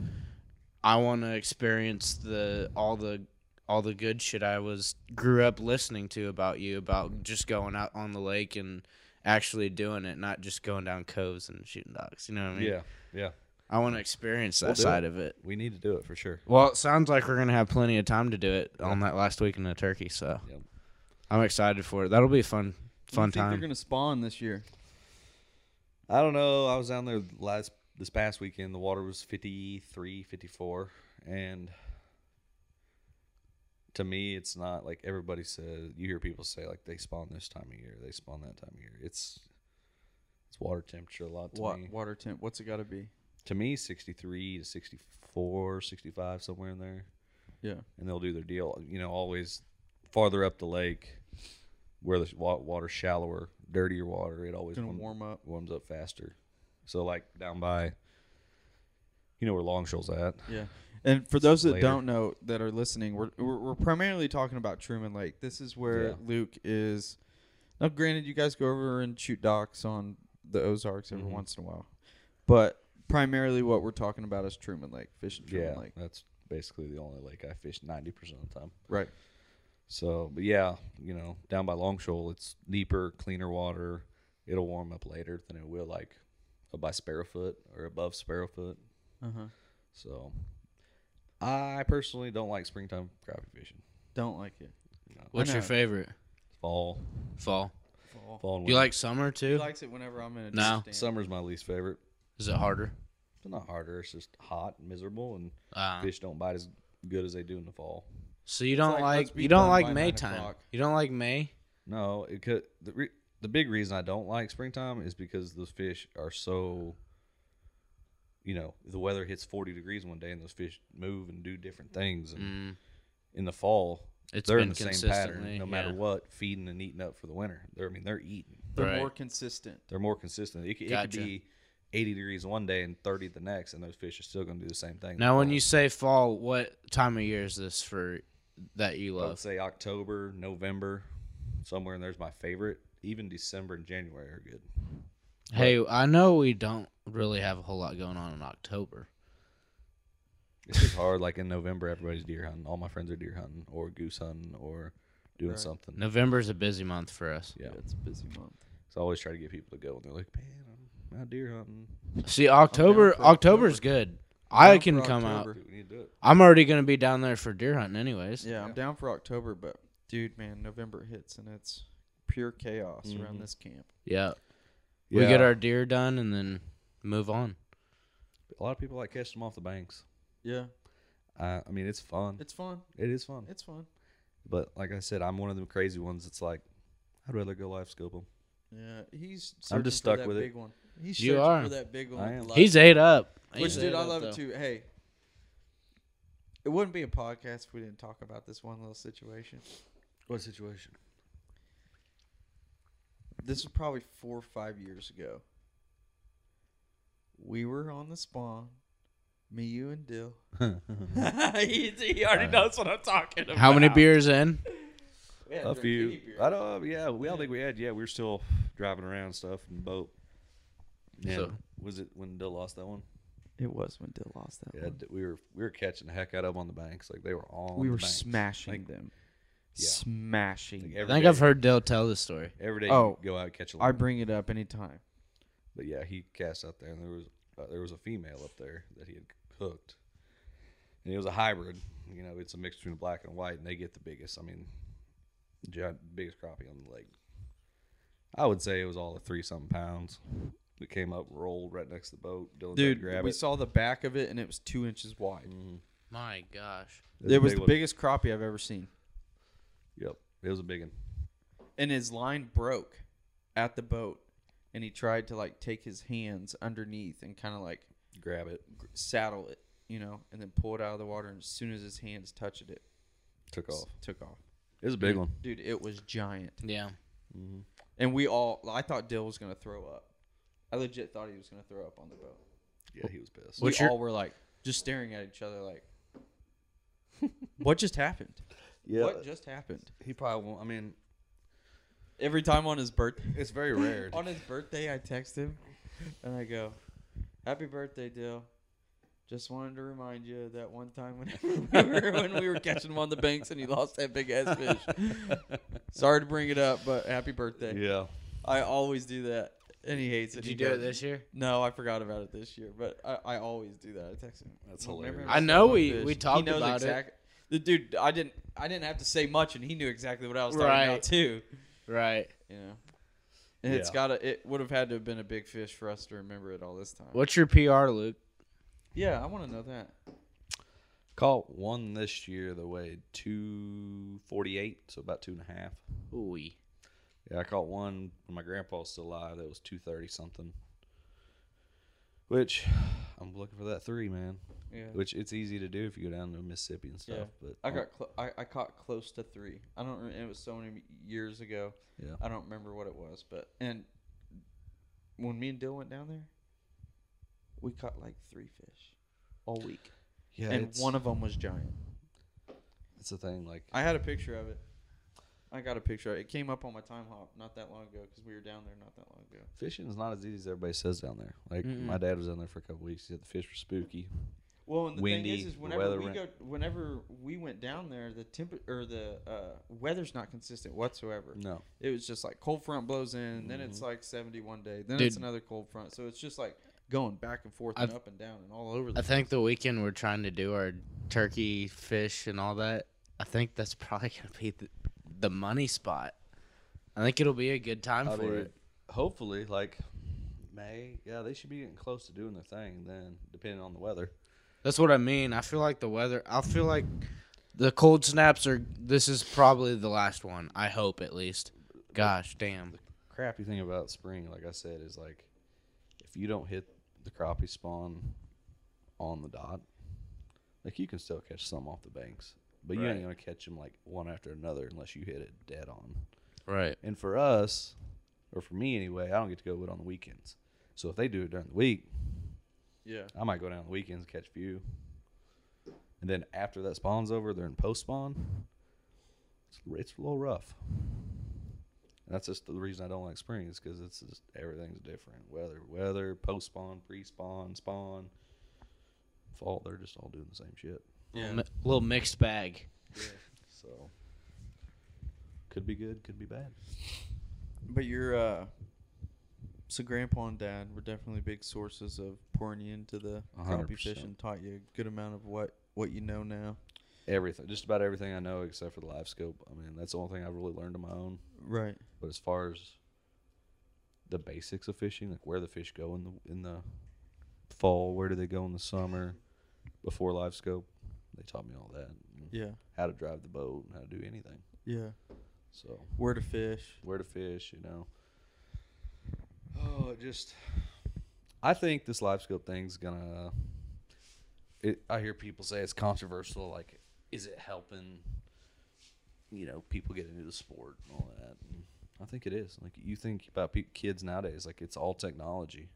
I want to experience the all the all the good shit I was grew up listening to about you about just going out on the lake and actually doing it, not just going down coves and shooting docks. You know what I mean? yeah, yeah. I want to experience that We'll side it. of it. We need to do it for sure. Well, it sounds like we're gonna have plenty of time to do it on that last weekend of Turkey, so Yep. I'm excited for it. That'll be a fun, fun you think They're gonna spawn this year. I don't know. I was down there last this past weekend. The water was 53, 54, and to me, it's not like everybody says. You hear people say like they spawn this time of year, they spawn that time of year. It's it's water temperature a lot to What me. water temp? What's it got to be? To me, 63 to 64, 65, somewhere in there. Yeah. and they'll do their deal. You know, always farther up the lake where the wa- water's shallower, dirtier water. It always warm- warm up. warms up faster. So like down by, you know where Long Shoal's at. Yeah. And for those that Later. don't know that are listening, we're, we're we're primarily talking about Truman Lake. This is where Yeah. Luke is. Now, granted, you guys go over and shoot docks on the Ozarks every Mhm. once in a while, but primarily what we're talking about is Truman Lake, fishing Truman yeah, Lake. that's basically the only lake I fish ninety percent of the time. Right. So, but yeah, you know, down by Long Shoal, it's deeper, cleaner water. it'll warm up later than it will like by Sparrowfoot or above Sparrowfoot. Uh huh. So I personally don't like springtime crappie fishing. Don't like it. What's your favorite? Fall, Fall. Fall. fall and You like summer too? He too? likes it whenever I'm in a No. stand. Summer's my least favorite. Is it harder? It's not harder. It's just hot and miserable, and Uh, fish don't bite as good as they do in the fall. So you don't like, like, you don't like May time. o'clock. You don't like May. No, it could. The, re, the big reason I don't like springtime is because those fish are so. You know, the weather hits forty degrees one day, and those fish move and do different things. And Mm, in the fall, It's they're in the same pattern, no matter yeah. what, feeding and eating up for the winter. They're, I mean, they're eating. They're Right. more consistent. They're more consistent. It, it Gotcha. could be eighty degrees one day and thirty the next, and those fish are still going to do the same thing. now, when fall. you say fall, what time of year is this for that you I would love? say October, November, somewhere in there's my favorite. Even December and January are good. Hey, I know we don't really have a whole lot going on in October. It's just hard. Like in November, everybody's deer hunting. All my friends are deer hunting or goose hunting or doing Right. something. November's a busy month for us. Yeah. it's a busy month. So I always try to get people to go, and they're like, "Man, I'm out deer hunting. See, October, for October's good. I down can come October. out. Dude, we need to do it." I'm already gonna be down there for deer hunting, anyways. Yeah, I'm Yeah. down for October, but dude, man, November hits and it's pure chaos around Mhm. this camp. Yeah. We get our deer done and then move on. A lot of people like catching them off the banks. Yeah, Uh, I mean, it's fun. it's fun. It is fun. It's fun. But like I said, I'm one of them crazy ones. It's like I'd rather go live scope them. Yeah, he's. I'm searching just for stuck that with it. big One. He's You are. for that big one. I with am. live He's ate up. Which, He's dude, I love though. it too. Hey, it wouldn't be a podcast if we didn't talk about this one little situation. What situation? This was probably four or five years ago. We were on the spawn, me, you, and Dill. he, he already uh, knows what I'm talking about. How many beers in? A few. I don't. Yeah, we don't think we had. Yeah, we were still driving around stuff in the boat. Yeah. So- was it when Dill lost that one? It was when Dill lost that Yeah, one. we were we were catching the heck out of them on the banks. Like they were on. We the were banks. smashing Like, them. Yeah. Smashing. like. I think day- I've heard Dill tell this story. every day. Oh, go out and catch a. I limit. bring it up anytime. But yeah, he cast out there, and there was uh, there was a female up there that he had hooked, and it was a hybrid. You know, it's a mix between black and white, and they get the biggest. I mean, giant, biggest crappie on the lake. I would say it was all of three something pounds. It came up, rolled right next to the boat. Dylan tried to Dude, grab we it. saw the back of it and it was two inches wide. Mhm. My gosh. It was a big the one. biggest crappie I've ever seen. Yep, it was a big one. And his line broke at the boat. And he tried to like take his hands underneath and kind of like Grab it, gr- saddle it, you know, and then pull it out of the water. And as soon as his hands touched it, took s- off. took off. It was a big one. Dude, it was giant. Yeah. Mm-hmm. And we all, I thought Dill was going to throw up. I legit thought he was going to throw up on the boat. Yeah, he was pissed. What's we your- all were like, just staring at each other like, what just happened? Yeah, What just happened? he probably won't. I mean, Every time on his birthday, it's very rare. on his birthday, I text him and I go, "Happy birthday, Dill." Just wanted to remind you of that one time when we were when we were catching him on the banks and he lost that big ass fish. Sorry to bring it up, but happy birthday. yeah, I always do that, and he hates it. Did He you do it this year? No, I forgot about it this year, but I, I always do that. I text him. That's hilarious. remember I know we- fish? we talked knows about it. The dude, I didn't I didn't have to say much, and he knew exactly what I was talking Right. about too. Right. You know, and it's Yeah. got to it would have had to have been a big fish for us to remember it all this time. What's your PR, Luke? Yeah, I want to know that. Caught one this year that weighed two forty eight, so about two and a half. Ooh. Yeah, I caught one when my grandpa was still alive. That was two thirty something. Which I'm looking for that three, man. Yeah, Which it's easy to do if you go down to Mississippi and stuff. Yeah. But I got cl- I, I caught close to three. I don't. Re- it was so many years ago. Yeah. I don't remember what it was, but and when me and Dill went down there, we caught like three fish all week, yeah, and one of them was giant. It's the thing. Like I had a picture of it. I got a picture. it. It came up on my time hop not that long ago because we were down there not that long ago. fishing is not as easy as everybody says down there. Like Mm-mm. my dad was down there for a couple weeks. He said the fish were spooky. Well, and the windy, thing is, is whenever we ran- go, whenever we went down there, the temp or the uh, weather's not consistent whatsoever. No. It was just like cold front blows in, then Mm-hmm. it's like seventy one day, then Dude. it's another cold front. So it's just like going back and forth and I've- up and down and all over. The I think the weekend we're trying to do our turkey, fish, and all that. I think that's probably gonna be the, the money spot. I think it'll be a good time I for mean, it. hopefully, like May, yeah, they should be getting close to doing their thing. Then, depending on the weather. That's what I mean. I feel like the weather. I feel like the cold snaps are. This is probably the last one. I hope at least. Gosh, damn. The crappy thing about spring, like I said, is like if you don't hit the crappie spawn on the dot, like you can still catch some off the banks, but you Right. ain't gonna catch them like one after another unless you hit it dead on. Right. And for us, or for me anyway, I don't get to go it on the weekends. So if they do it during the week, yeah, I might go down on the weekends and catch a few. And then after that spawn's over, they're in post spawn. It's, it's a little rough. And that's just the reason I don't like spring is because it's just everything's different. Weather, weather, post spawn, pre spawn, spawn, fall. They're just all doing the same shit. Yeah, Mi- little mixed bag. Yeah. So could be good, could be bad. But you're uh, so grandpa and dad were definitely big sources of pouring you into the A hundred crappie percent. fishing. Taught you a good amount of what what you know now. Everything, just about everything I know except for the live scope. I mean, that's the only thing I've really learned on my own. Right. But as far as the basics of fishing, like where the fish go in the in the fall, where do they go in the summer, before live scope, they taught me all that. Yeah. How to drive the boat and how to do anything. Yeah. So Where to fish. where to fish, you know. Oh, it just. I think this live scope thing's gonna. It, I hear people say it's controversial. Like, is it helping? You know, people get into the sport and all that. And I think it is. Like, you think about pe- kids nowadays, like it's all technology.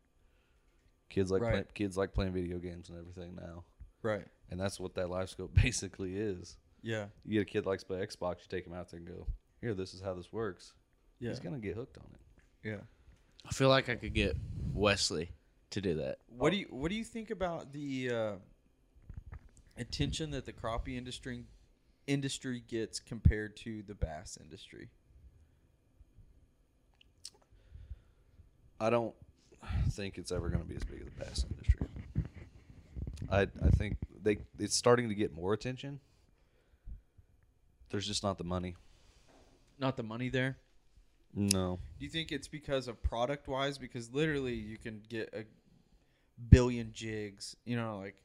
Kids like play, kids like playing video games and everything now, Right. and that's what that live scope basically is. Yeah. You get a kid that likes to play Xbox, you take him out there and go, "Here, this is how this works." Yeah. He's gonna get hooked on it. Yeah. I feel like I could get Wesley to do that. What do you What do you think about the uh, attention that the crappie industry industry gets compared to the bass industry? I don't think it's ever going to be as big as the bass industry. I I think they it's starting to get more attention. There's just not the money. Not the money there. No. Do you think it's because of product wise? Because literally, you can get a billion jigs. You know, like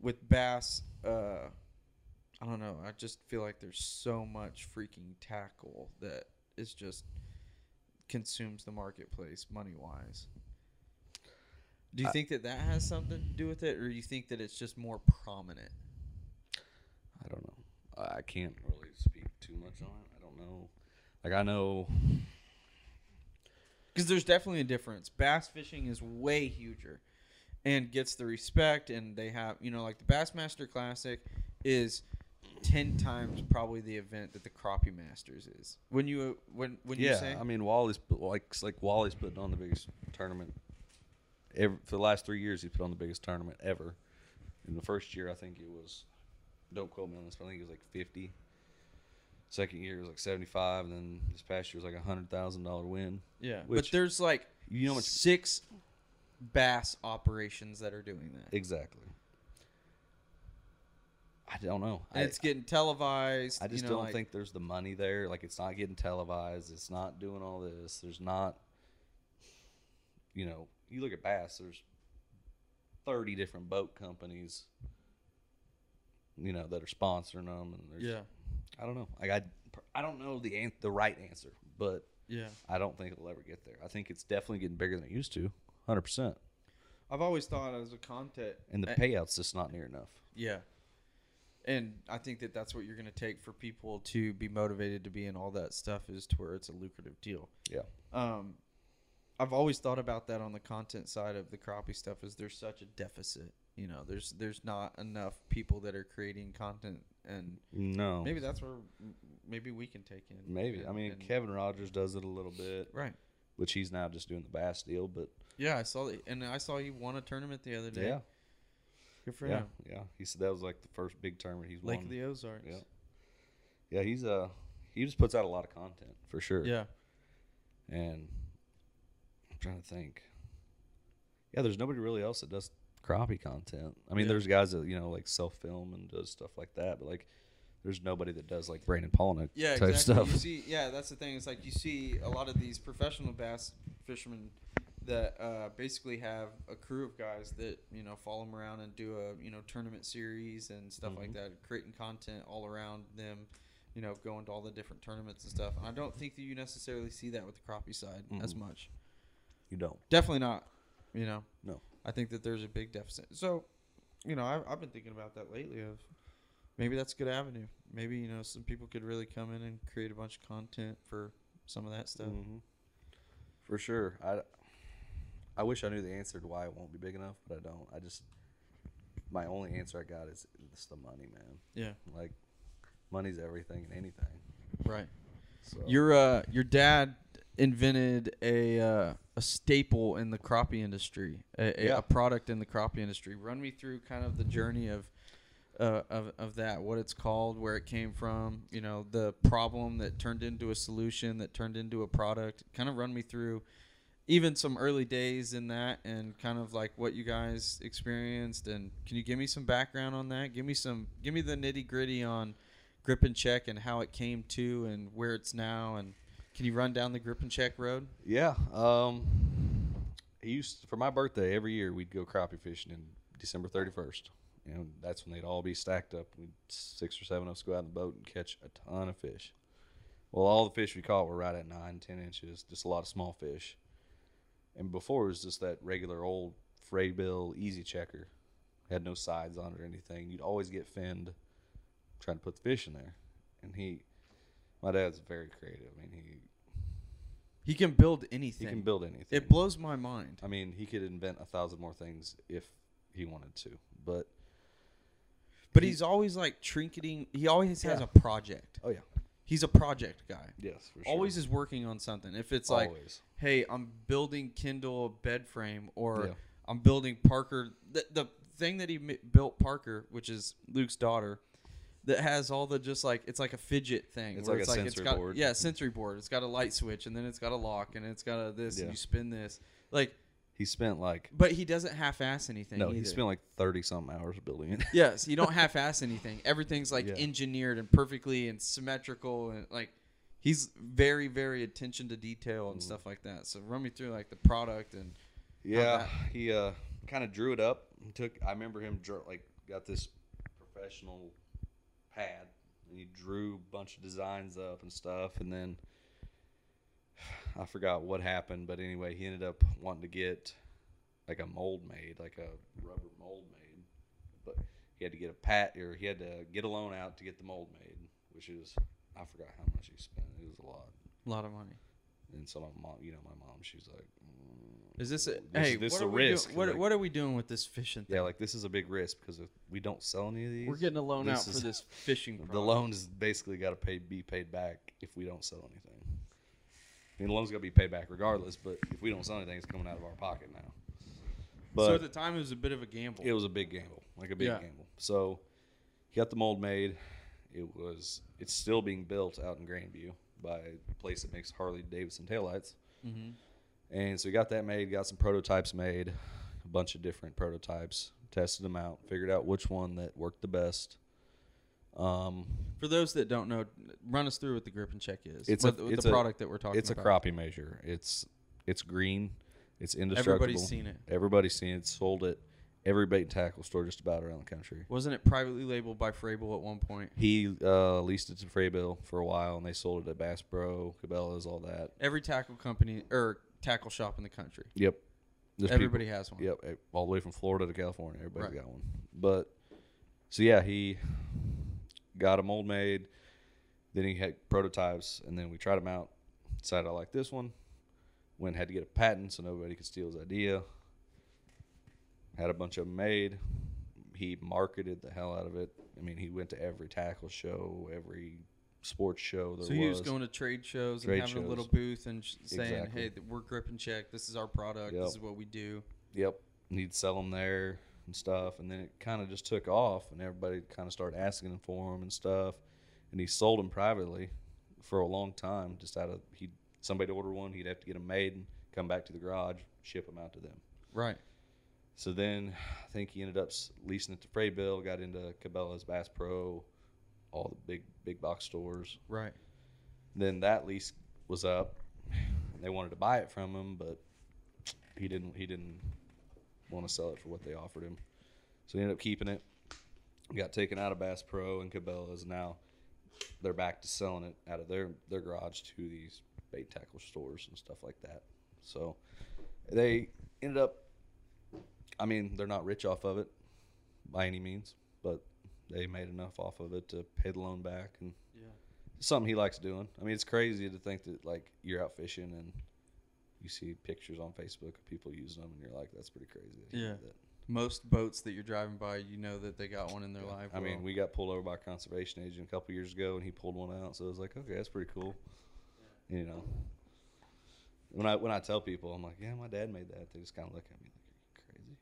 with bass. Uh, I don't know. I just feel like there's so much freaking tackle that is just consumes the marketplace money wise. Do you I- think that that has something to do with it, or do you think that it's just more prominent? I don't know. I can't really speak too much on it. I don't know. Like I know Because there's definitely a difference. Bass fishing is way huger and gets the respect, and they have, you know, like the Bassmaster Classic is ten times probably the event that the Crappie Masters is. When you uh, when when you yeah, say I mean Wally's like like Wally's putting on the biggest tournament ever for the last 3 years he put on the biggest tournament ever. In the first year I think it was don't quote me on this, but I think it was like 50. Second year it was like 75 and then this past year was like a $100,000 win. yeah, but there's like You know much six bass operations that are doing that, exactly. I don't know. I, it's getting televised. I just you know, don't like- think there's the money there. Like it's not getting televised. It's not doing all this. There's not. You know, you look at bass. There's thirty different boat companies. You know that are sponsoring them, and there's, Yeah, I don't know. Like I, I don't know the an- the right answer, but yeah. I don't think it'll ever get there. I think it's definitely getting bigger than it used to, hundred percent. I've always thought as a content, And the payout's just not near enough. Yeah. And I think that that's what you're going to take for people to be motivated to be in all that stuff is to where it's a lucrative deal. Yeah. Um, I've always thought about that on the content side of the crappie stuff is there's such a deficit. You know, there's there's not enough people that are creating content, and No. maybe that's where maybe we can take in. Maybe. I mean, and- Kevin Rogers does it a little bit, Right. which he's now just doing the bass deal, but. Yeah, I saw that, and I saw he won a tournament the other day. Yeah. Good for yeah, him. yeah. He said that was like the first big tournament he's Lake won. of the Ozarks. Yeah. Yeah, he's uh he just puts out a lot of content for sure. Yeah. And I'm trying to think. Yeah, there's nobody really else that does crappie content. I mean, Yeah. there's guys that you know like self film and does stuff like that, but like, there's nobody that does like Brandon Palaniuk Yeah, type exactly. stuff. You see, yeah, that's the thing. It's like you see a lot of these professional bass fishermen that uh, basically have a crew of guys that you know follow them around and do a you know tournament series and stuff like Mhm. that, creating content all around them. You know, going to all the different tournaments and stuff. And I don't think that you necessarily see that with the crappie side as Mhm. much. You don't. Definitely not. You know. No. I think that there's a big deficit. So, you know, I've, I've been thinking about that lately. Of maybe that's a good avenue. Maybe you know some people could really come in and create a bunch of content for some of that stuff. Mhm. For sure. I I wish I knew the answer to why it won't be big enough, but I don't. I just my only answer I got is it's the money, man. Yeah. Like money's everything and anything. Right. So Your uh your dad invented a uh, a staple in the crappie industry, a, a, Yeah. a product in the crappie industry. Run me through kind of the journey of. Uh, of, of that, what it's called, where it came from, you know, the problem that turned into a solution that turned into a product. Kind of run me through even some early days in that and kind of like what you guys experienced and can you give me some background on that give me some give me the nitty gritty on grip and check and how it came to and where it's now and can you run down the grip and check road Yeah. Um he used for my birthday every year we'd go crappie fishing in December thirty first. And that's when they'd all be stacked up. We'd six or seven of us go out in the boat and catch a ton of fish. Well, all the fish we caught were right at nine, ten inches, just a lot of small fish. And before it was just that regular old Frabill easy checker. Had no sides on it or anything. You'd always get finned trying to put the fish in there. And he my dad's very creative. I mean he he can build anything. he can build anything. it blows my mind I mean, he could invent a thousand more things if he wanted to. But but he's always like trinketing he always has Yeah. a project oh yeah, he's a project guy yes, for sure. always is working on something if it's like always. hey, I'm building Kindle bed frame, or Yeah. I'm building Parker. The, the thing that he built Parker, which is Luke's daughter, that has all the just like it's like a fidget thing. It's like a sensory got, board. Yeah, sensory board. It's got a light switch, and then it's got a lock, and it's got a this, Yeah. and you spin this. Like, he spent like but he doesn't half-ass anything. no, either. he spent like thirty some hours building it. Yes, you don't half-ass anything. Everything's like Yeah. engineered and perfectly and symmetrical and like he's very very attention to detail and stuff like that. So run me through like the product and yeah, he uh kind of drew it up. He took. I remember him drew, like got this professional pad and he drew a bunch of designs up and stuff, and then. I forgot what happened, but anyway, he ended up wanting to get like a mold made, like a rubber mold made. But he had to get a pat, or he had to get a loan out to get the mold made, which is I forgot how much he spent. It was a lot. a lot of money. And so my mom, you know, my mom, she's like, Is this a, This- hey? this what a are we doing- risk, What, like- what are we doing with this fishing thing? yeah, like this is a big risk because if we don't sell any of these, We're getting a loan this out for this fishing. The loan is basically got to pay be paid back if we don't sell anything. I mean, the loan's got to be paid back regardless, but if we don't sell anything, it's coming out of our pocket now. But so at the time, it was a bit of a gamble. it was a big gamble, like a big Yeah. gamble. So he got the mold made. It was it's still being built out in Grandview by a place that makes Harley Davidson taillights. Mhm. And so we got that made, got some prototypes made, a bunch of different prototypes, tested them out, figured out which one that worked the best. Um, For those that don't know, run us through what the grip and check is. It's what, a- it's the a- product that we're talking it's a crappie measure. It's it's green. It's indestructible. Everybody's seen it. Everybody's seen it. Sold it. Every bait and tackle store just about around the country. Wasn't it privately labeled by Frabill at one point? He uh, leased it to Frabill for a while, and they sold it at Bass Pro, Cabela's, all that. Every tackle company or tackle shop in the country. Yep. There's people- Everybody has one. Yep, eh, all the way from Florida to California, everybody's Right. got one. But so yeah, he got a mold made. Then he had prototypes, and then we tried them out. Decided I like this one. Went had to get a patent so nobody could steal his idea. Had a bunch of them made. He marketed the hell out of it. I mean, he went to every tackle show, every sports show there So he was was. going to trade shows Trade and having a little booth and sh- saying, Exactly. "Hey, we're grip and check. This is our product. Yep. This is what we do." Yep. And he'd sell them there. and stuff. And then it kind of just took off, and everybody kind of started asking him for them and stuff. And he sold them privately for a long time. Just out of he somebody to order one, he'd have to get them made and come back to the garage, ship them out to them. Right. So then I think he ended up leasing it to Frabill, got into Cabela's, Bass Pro, all the big big box stores. Right. Then that lease was up. And they wanted to buy it from him, but he didn't. He didn't want to sell it for what they offered him. So he ended up keeping it. Got taken out of Bass Pro and Cabela's. Now they're back to selling it out of their their garage to these bait tackle stores and stuff like that. So they ended up. I mean, they're not rich off of it by any means, but they made enough off of it to pay the loan back and Yeah. it's something he likes doing. I mean, it's crazy to think that like you're out fishing and you see pictures on Facebook of people using them, and you're like, that's pretty crazy. Yeah. Most boats that you're driving by, you know that they got one in their life. I mean, we got pulled over by a conservation agent a couple years ago, and he pulled one out. So I was like, okay, that's pretty cool. You know, when I when I tell people, I'm like, yeah, my dad made that. They just kind of look at me like, are you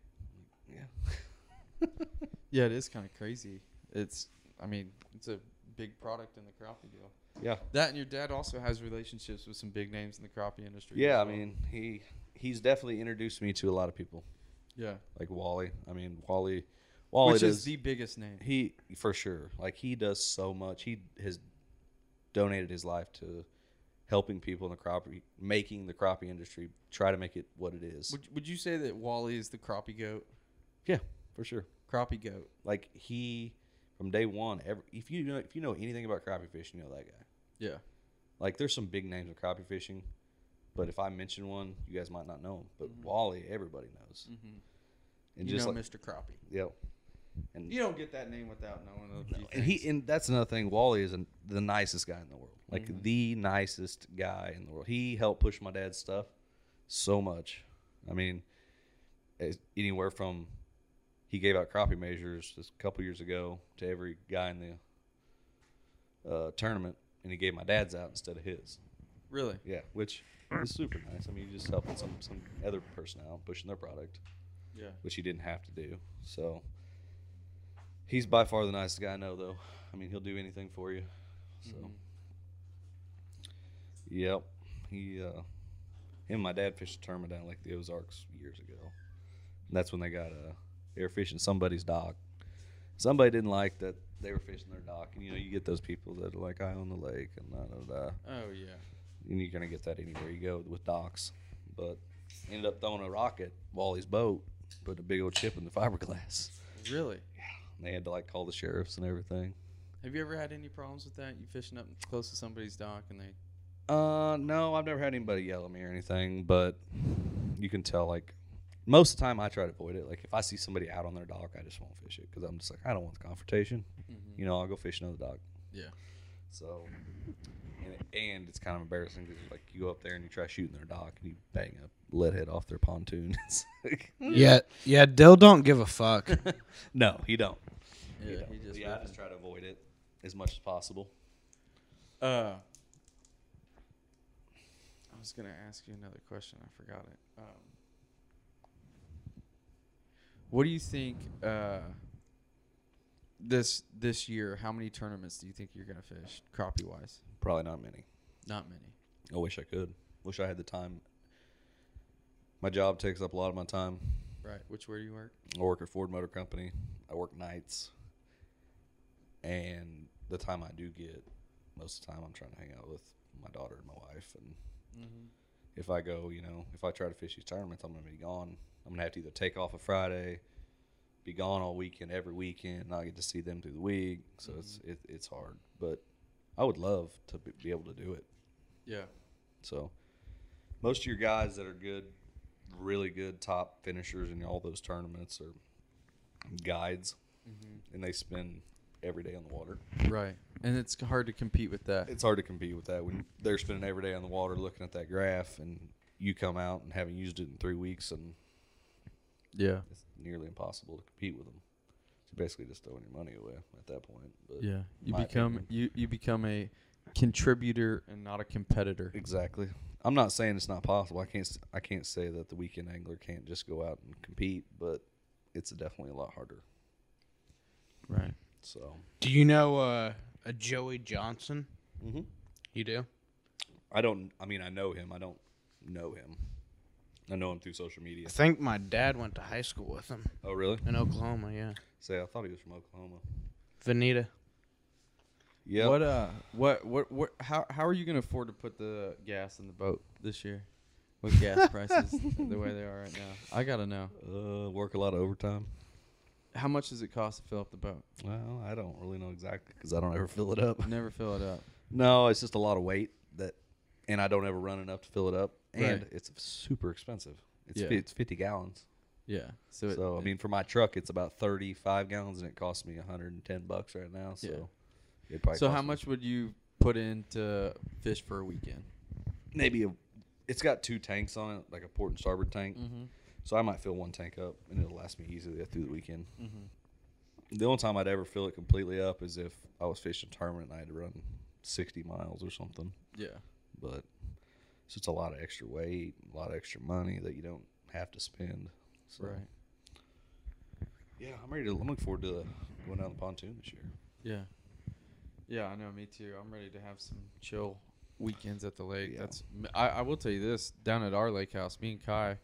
crazy? Like, yeah. Yeah, it is kind of crazy. It's, I mean, it's a big product in the crappie deal. Yeah. That and your dad also has relationships with some big names in the crappie industry. Yeah, I mean, he he's definitely introduced me to a lot of people, yeah, like Wally. I mean, Wally, Wally which does, is the biggest name. He for sure. Like he does so much. He has donated his life to helping people in the crappie, making the crappie industry try to make it what it is. Would Would you say that Wally is the crappie goat? yeah, for sure. Crappie goat. Like he from day one. Every, if you know if you know anything about crappie fishing, you know that guy. Yeah. Like there's some big names in crappie fishing, but if I mention one, you guys might not know him. But Wally, everybody knows. Mhm. And you just know like, Mr. Crappie. yep. And You don't get that name without knowing a few and he and that's another thing. Wally is an, the nicest guy in the world, like Mm-hmm. the nicest guy in the world. He helped push my dad's stuff so much. I mean, anywhere from he gave out crappie measures just a couple years ago to every guy in the uh, tournament, and he gave my dad's out instead of his. really. Yeah, which is super nice. I mean, you just helping some some other person out pushing their product Yeah. which he didn't have to do. So he's by far the nicest guy I know, though. I mean, he'll do anything for you. So, Mm-hmm. yep, he, uh, him and my dad fished a tournament down like the Ozarks years ago. And that's when they got uh, they were fishing somebody's dock. Somebody didn't like that they were fishing their dock, and you know you get those people that are like I own the lake and da da da. Oh yeah. And you're gonna get that anywhere you go with docks. But ended up throwing a rock at Wally's boat, put a big old chip in the fiberglass. Really. And they had to like call the sheriffs and everything. Have you ever had any problems with that? You fishing up close to somebody's dock and they. Uh, no, I've never had anybody yell at me or anything, but you can tell like most of the time I try to avoid it. Like if I see somebody out on their dock, I just won't fish it because I'm just like I don't want the confrontation. You know, I'll go fish another dock. Yeah. So, and, and it's kind of embarrassing because like you go up there and you try shooting their dock and you bang a lead head off their pontoon. It's like, Yeah, yeah. Dill don't give a fuck. no, he don't. Yeah. don't. He just. yeah, I just try to avoid it as much as possible. Uh. I was gonna ask you another question. I forgot it. Um, what do you think? Uh, this this year, how many tournaments do you think you're gonna fish crappie wise? Probably not many. Not many. I wish I could. Wish I had the time. My job takes up a lot of my time. Right. Which where do you work? I work at Ford Motor Company. I work nights. And the time I do get, most of the time I'm trying to hang out with my daughter and my wife. And Mm-hmm. If I go, you know, if I try to fish these tournaments, I'm going to be gone. I'm going to have to either take off a Friday, be gone all weekend, every weekend, not get to see them through the week. So it's mm-hmm. it, it's hard. But I would love to be be able to do it. Yeah. So most of your guys that are good, really good top finishers in all those tournaments are guides, mm-hmm. and they spend every day on the water. Right. And it's hard to compete with that. It's hard to compete with that when they're spending every day on the water looking at that graph, and you come out and haven't used it in three weeks, and yeah. it's nearly impossible to compete with them. So basically, just throwing your money away at that point. But Yeah. You become opinion. you you become a contributor and not a competitor. Exactly. I'm not saying it's not possible. I can't. I can't say that the weekend angler can't just go out and compete, but it's definitely a lot harder. Right. So Do you know uh, a Joey Johnson? Mhm. You do? I don't. I mean, I know him. I don't know him. I know him through social media. I think my dad went to high school with him Oh, really? in Oklahoma. Yeah, Say, I thought he was from Oklahoma. Vinita. Yeah. What uh what what what how how are you gonna afford to put the gas in the boat this year? With gas prices the way they are right now. I gotta know. Uh, work a lot of overtime. How much does it cost to fill up the boat? Well, I don't really know exactly because I don't ever fill it up. Never fill it up. No, it's just a lot of weight that, and I don't ever run enough to fill it up, and Right. it's super expensive. It's Yeah. fi- it's fifty gallons. Yeah. So, So, it, I mean, for my truck, it's about thirty-five gallons, and it costs me hundred and ten bucks right now. So, probably so how me- much would you put in to fish for a weekend? Maybe a. It's got two tanks on it, like a port and starboard tank. Mm-hmm. So I might fill one tank up, and it'll last me easily through the weekend. Mm-hmm. The only time I'd ever fill it completely up is if I was fishing tournament and I had to run sixty miles or something. Yeah. But it's just a lot of extra weight, a lot of extra money that you don't have to spend. So, Right. Yeah, I'm ready to. I'm looking forward to going down the pontoon this year. Yeah. Yeah, I know. Me too. I'm ready to have some chill weekends at the lake. Yeah. That's. I, I will tell you this. Down at our lake house, me and Kai,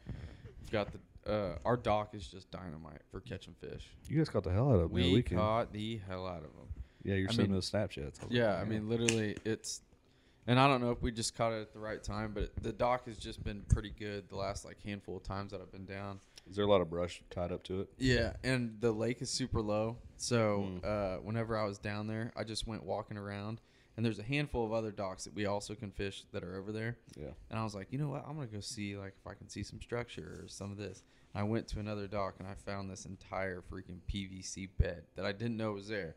got the. Uh, our dock is just dynamite for catching fish. You guys caught the hell out of them the We weekend. caught the hell out of them. yeah, you're I sending mean- those Snapchats. Yeah, I mean, literally, it's. And I don't know if we just caught it at the right time, but the dock has just been pretty good the last like handful of times that I've been down. is there a lot of brush tied up to it? Yeah, and the lake is super low. So Mm. uh, whenever I was down there, I just went walking around, and there's a handful of other docks that we also can fish that are over there. Yeah. And I was like, you know what? I'm gonna go see like if I can see some structure or some of this. I went to another dock and I found this entire freaking PVC bed that I didn't know was there,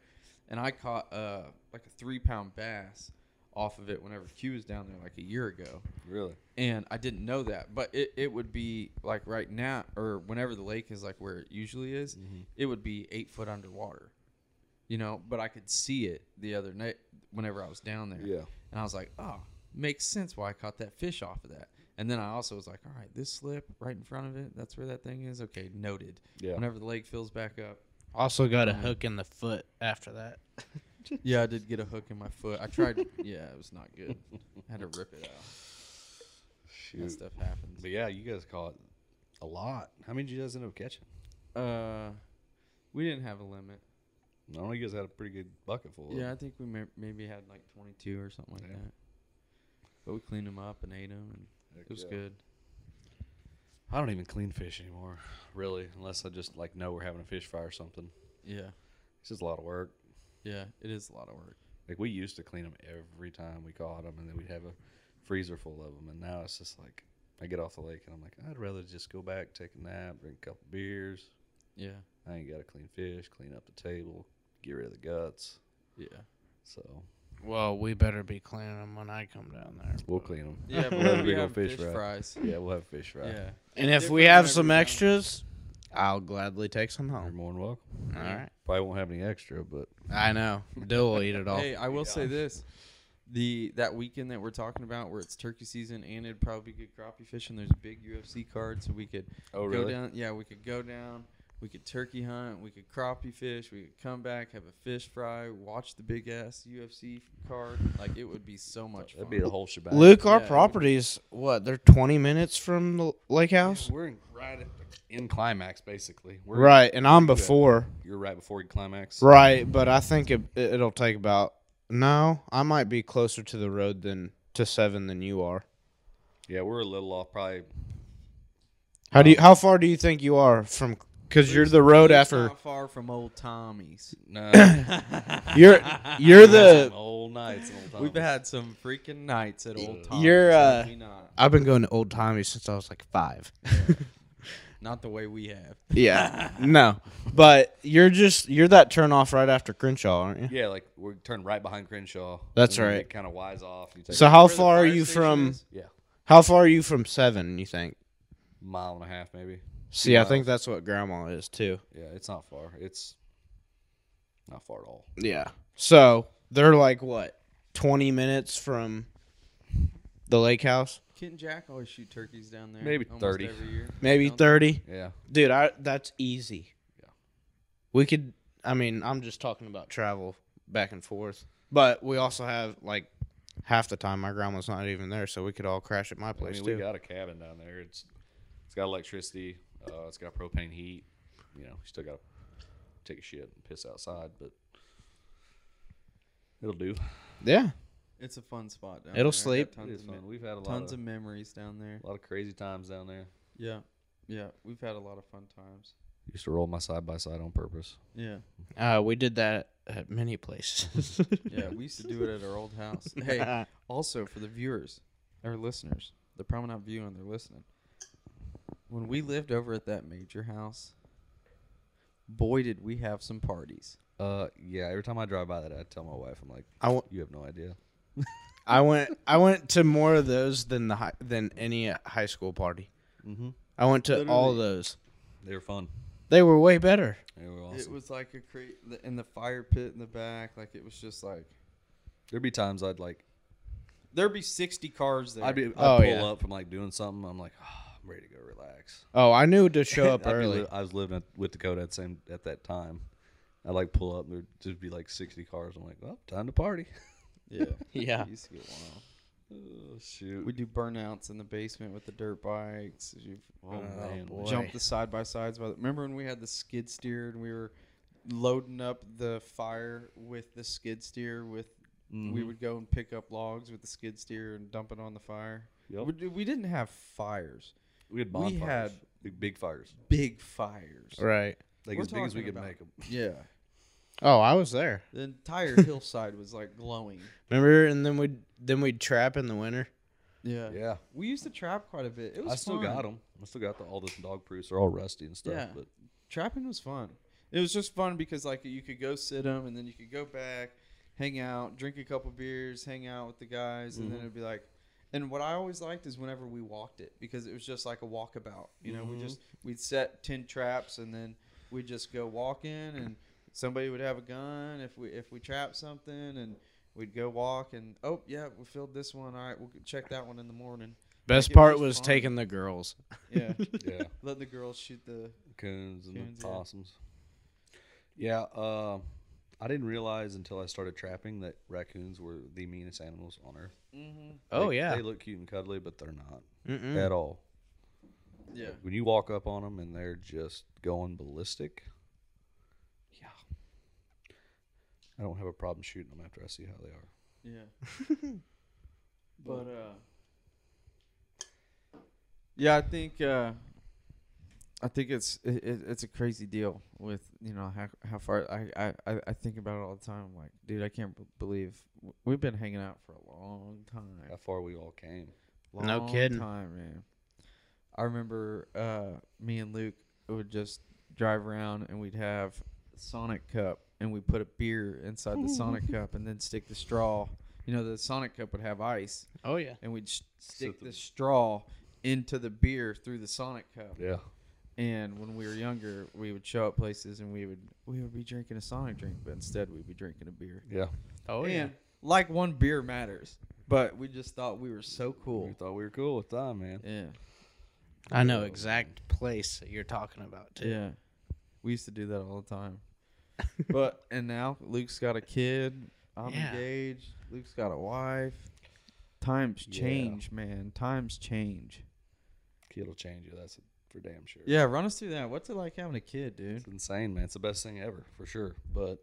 and I caught uh like a three pound bass off of it whenever Q was down there like a year ago Really? and I didn't know that. But it, it would be like right now, or whenever the lake is like where it usually is, it would be eight foot underwater. You know, but I could see it the other night whenever I was down there. Yeah. And I was like, oh, makes sense why I caught that fish off of that. And then I also was like, all right, this slip right in front of it, that's where that thing is. Okay, noted. Yeah. Whenever the lake fills back up. Also got a hook in the foot after that. Yeah, I did get a hook in my foot. I tried. yeah, it was not good. I had to rip it out. That stuff happens. But yeah, you guys caught a lot. How many did you guys end up catching? Uh, we didn't have a limit. I don't know. You guys had a pretty good bucket full. of Yeah, I think we may- maybe had like 22 or something like Yeah. that. But we cleaned them up and ate them, and Heck it was yeah. good. I don't even clean fish anymore, really, unless I just like know we're having a fish fry or something. Yeah, It's just a lot of work. yeah, it is a lot of work. Like we used to clean them every time we caught them, and then we'd have a freezer full of them. And now it's just like I get off the lake and I'm like, I'd rather just go back, take a nap, drink a couple beers. Yeah, I ain't got to clean fish, clean up the table, get rid of the guts. yeah, So Well, we better be cleaning them when I come down there. we'll clean them. yeah. We'll have a we have fish fish fry. fries. Yeah, we'll have fish fry. Yeah, And if we have some every extras, I'll gladly take some home. You're more than welcome. All right. Probably won't have any extra, but I know. Dill will eat it all. Hey, I will say this: the that weekend that we're talking about, where it's turkey season and it'd probably be good crappie fishing. There's a big UFC card, so we could oh go down. Yeah, we could go down. We could turkey hunt. We could crappie fish. We could come back, have a fish fry, watch the big ass UFC card. Like it would be so much fun. That'd be the whole shebang. Luke, our Yeah. properties, what? They're 20 minutes from the lake house? We're in, right at the, in climax, basically. We're Right, and I'm before. You're right before you climax. Right, but I think it, it'll take about. No, I might be closer to the road than to seven than you are. Yeah, we're a little off. Probably How do you? How far do you think you are from? Because you're the road It's after. Not far from old Tommy's. no. You're you're the. old nights. Old times. We've had some freaking nights at old Tommy's. You're, uh, we not. I've been going to old timey since I was like five. Not the way we have. Yeah, no, but you're just you're that turn off right after Crenshaw, aren't you? Yeah, like we turn right behind Crenshaw. That's right. Kind of wise off. You take So how Where the far are fire you station from? is? yeah, How far are you from seven? You think? mile and a half maybe. See, I think that's what Grandma is too. Yeah, it's not far. It's not far at all. Yeah. So they're like what, twenty minutes from the lake house? Kit and Jack always shoot turkeys down there. Maybe almost 30. every year. Maybe Don't thirty. Yeah, Dude, I that's easy. Yeah. We could. I mean, I'm just talking about travel back and forth. But we also have like half the time my grandma's not even there, so we could all crash at my I place mean, too. we got a cabin down there. It's it's got electricity. Uh, it's got propane heat. You know, you still got to take a shit and piss outside, but it'll do. yeah. It's a fun spot down It'll there. I got sleep. Tons, is of, fun. me- We've had a lot tons of, of memories down there. a lot of crazy times down there. Yeah, yeah. We've had a lot of fun times. Used to roll my side by side on purpose. Yeah, Uh, we did that at many places. yeah. We used to do it at our old house. Hey, also for the viewers, our listeners, they're probably not viewing, they're listening. When we lived over at that major house, boy, did we have some parties. Uh, yeah. Every time I drive by that, I tell my wife, I'm like, I w- you have no idea. I went. I went to more of those than the high, than any high school party. Mm-hmm. I went to all Literally. those. They were fun. They were way better. They were awesome. It was like a cra- the in the fire pit in the back. Like it was just like There'd be times I'd like, there'd be sixty cars there. I'd be, I'd Oh, pull yeah. up from like doing something. I'm like, oh, I'm ready to go relax. Oh, I knew to show up I'd be early. li- I was living at, with Dakota at same at that time. I'd like pull up, and there'd just be like 60 cars. I'm like, well, time to party. yeah, Yeah. Used to get wild. Oh shoot! We do burnouts in the basement with the dirt bikes. You've Oh, Oh, man. boy. jumped the side by sides. By the, remember when we had the skid steer and we were loading up the fire with the skid steer? With we Mhm. would go and pick up logs with the skid steer and dump it on the fire. Yep. We, we didn't have fires, We had we bonfires. had- big, big fires, big fires. Right. like We're as big as we talking could about- make them. Yeah, Oh, I was there. the entire hillside was like glowing. Remember? And then we'd then we'd trap in the winter. Yeah, Yeah, we used to trap quite a bit. It was I still fun. got them. I still got the, all the dog proofs. They're all rusty and stuff. Yeah. But trapping was fun. It was just fun because like you could go sit them and then you could go back, hang out, drink a couple beers, hang out with the guys, and then Mhm. it'd be like. And what I always liked is whenever we walked it because it was just like a walkabout. You know, we Mhm. just we'd set ten traps and then we'd just go walking and somebody would have a gun if we if we trapped something and we'd go walk and oh yeah we filled this one all right we'll check that one in the morning Best it part was was fun. taking the girls. yeah yeah, let the girls shoot the coons and Coons, the yeah. possums. Yeah, uh, I didn't realize until I started trapping that raccoons were the meanest animals on earth. mm-hmm. Oh They- yeah. they look cute and cuddly, but they're not Mm-mm. at all. yeah When you walk up on them and they're just going ballistic, yeah, I don't have a problem shooting them after I see how they are. Yeah. but uh Yeah, I think uh I think it's it, it, it's a crazy deal with you know how how far I, I I- I think about it all the time. I'm like, dude, I can't b- believe w- we've been hanging out for a long time. How far we all came. No kidding. time, man. I remember uh, me and Luke would just drive around and we'd have Sonic cup and we put a beer inside the Sonic cup and then stick the straw. You know, the Sonic cup would have ice Oh yeah. and we'd sh- stick the- the straw into the beer through the Sonic cup. Yeah. And when we were younger, we would show up places and we would we would be drinking a Sonic drink, but instead we'd be drinking a beer. Yeah. Oh and yeah. like one beer matters, but we just thought we were so cool. We thought we were cool with time, man. Yeah. I know exact place that you're talking about too. Yeah. We used to do that all the time. but and now Luke's got a kid. I'm Yeah. engaged. Luke's got a wife. Times Yeah. change, man. Times change. Kid will change you. That's for damn sure. Yeah, run us through that. What's it like having a kid, dude? It's insane, man. It's the best thing ever, for sure. But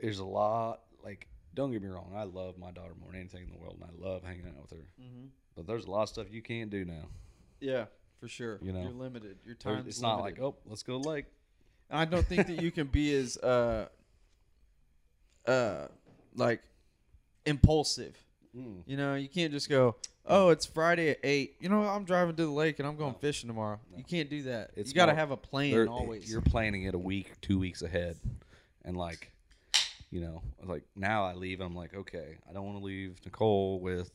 there's a lot. Like, don't get me wrong. I love my daughter more than anything in the world, and I love hanging out with her. Mm-hmm. But there's a lot of stuff you can't do now. Yeah, for sure. You know, you're limited. Your time. it's not like, oh, let's go to the lake. I don't think that you can be as uh uh like impulsive. Mm. You know, you can't just go, "Oh, it's Friday at 8. You know, I'm driving to the lake and I'm going fishing tomorrow." No. You can't do that. It's you got to have a plan always. You're planning it a week, two weeks ahead, and like, you know, like now I leave. I'm like, okay, I don't want to leave Nicole with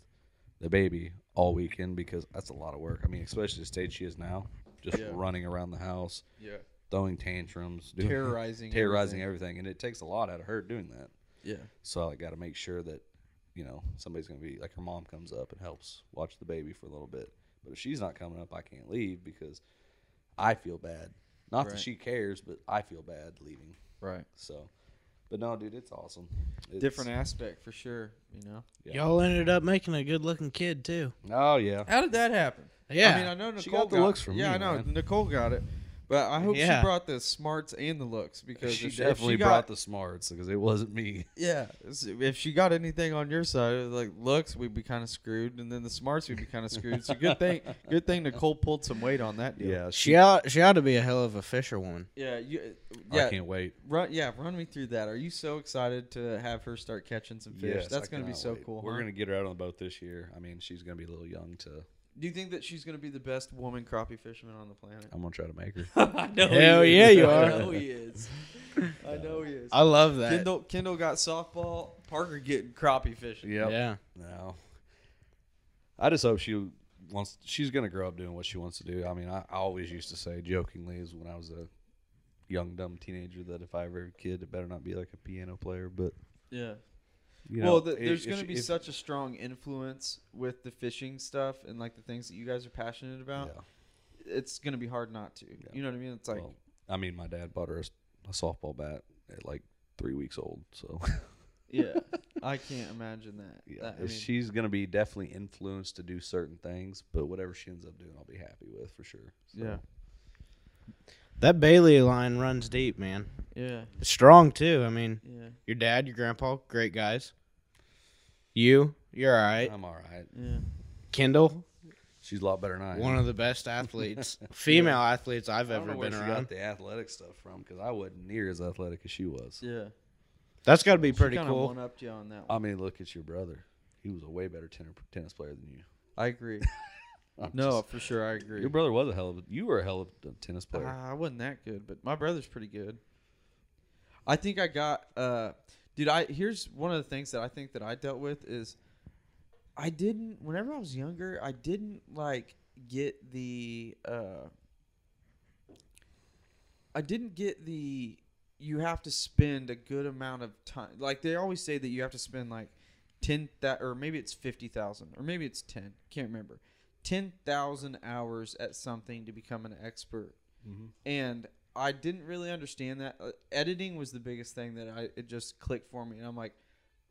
the baby all weekend because that's a lot of work. I mean, especially the stage she is now, just Yeah. running around the house, yeah. throwing tantrums, doing, Terrorizing terrorizing everything. everything. and it takes a lot out of her doing that. Yeah. So I got to make sure that you know somebody's going to be like her mom comes up and helps watch the baby for a little bit. But if she's not coming up, I can't leave because I feel bad Not Right. that she cares, but I feel bad leaving. Right. So, but no, dude, it's awesome. It's, Different aspect for sure. You know. Yeah. Y'all ended up making a good looking kid too. Oh yeah. How did that happen? Yeah. I mean, I know Nicole She got the got- looks from Yeah, me, I know man. Nicole got it, but I hope Yeah. she brought the smarts and the looks because She if, definitely if she brought the smarts because it wasn't me. Yeah, s- if she got anything on your side, like looks, we'd be kind of screwed, and then the smarts, we'd be kind of screwed. So good thing, good thing Nicole pulled some weight on that deal. Yeah, she ought she ought to be a hell of a fisherwoman. yeah, you, uh, I yeah. can't wait. Run, yeah, run me through that. Are you so excited to have her start catching some fish? Yes, That's I going to be cannot so wait. cool. We're huh? gonna get her out on the boat this year. I mean, she's gonna be a little young to. Do you think that she's going to be the best woman crappie fisherman on the planet? I'm gonna try to make her. I know Hell he yeah, is. you I are. know he is. I know he is. I love that. Kendall, Kendall got softball. Parker getting crappie fishing. Yep. Yeah. No. I just hope she wants. She's gonna grow up doing what she wants to do. I mean, I, I always used to say jokingly, is when I was a young dumb teenager, that if I ever have a kid, it better not be like a piano player. But Yeah. You well, know, th- if- there's going to be if- such a strong influence with the fishing stuff and like the things that you guys are passionate about. Yeah. It's going to be hard not to. You know what I mean? It's like, well, I mean, my dad bought her a softball bat at like three weeks old. So yeah, I can't imagine that. yeah, That- I mean, she's gonna be definitely influenced to do certain things. But whatever she ends up doing, I'll be happy with for sure. So, yeah, That Bailey line runs deep, man. yeah, Strong too. I mean, yeah, your dad, your grandpa, great guys. You, you're all right. I'm all right. yeah. Kendall, She's a lot better than I am. one of the best athletes, female athletes I've I don't ever know where been she around. got the athletic stuff from because I wasn't near as athletic as she was. Yeah, That's got to be She pretty kinda cool. One upped you on that. I mean, look at your brother. He was a way better tenor, tennis player than you. I agree. I'm no, just- for sure, I agree. your brother was a hell of a. You were a hell of a tennis player. Uh, I wasn't that good, but my brother's pretty good. I think I got uh dude, I here's one of the things that I think that I dealt with is I didn't whenever I was younger, I didn't like get the uh I didn't get the you have to spend a good amount of time. Like they always say that you have to spend like 10 that or maybe it's 50,000 or maybe it's 10. Can't remember. 10,000 hours at something to become an expert. And I didn't really understand that. Uh, editing was the biggest thing that I it just clicked for me and I'm like,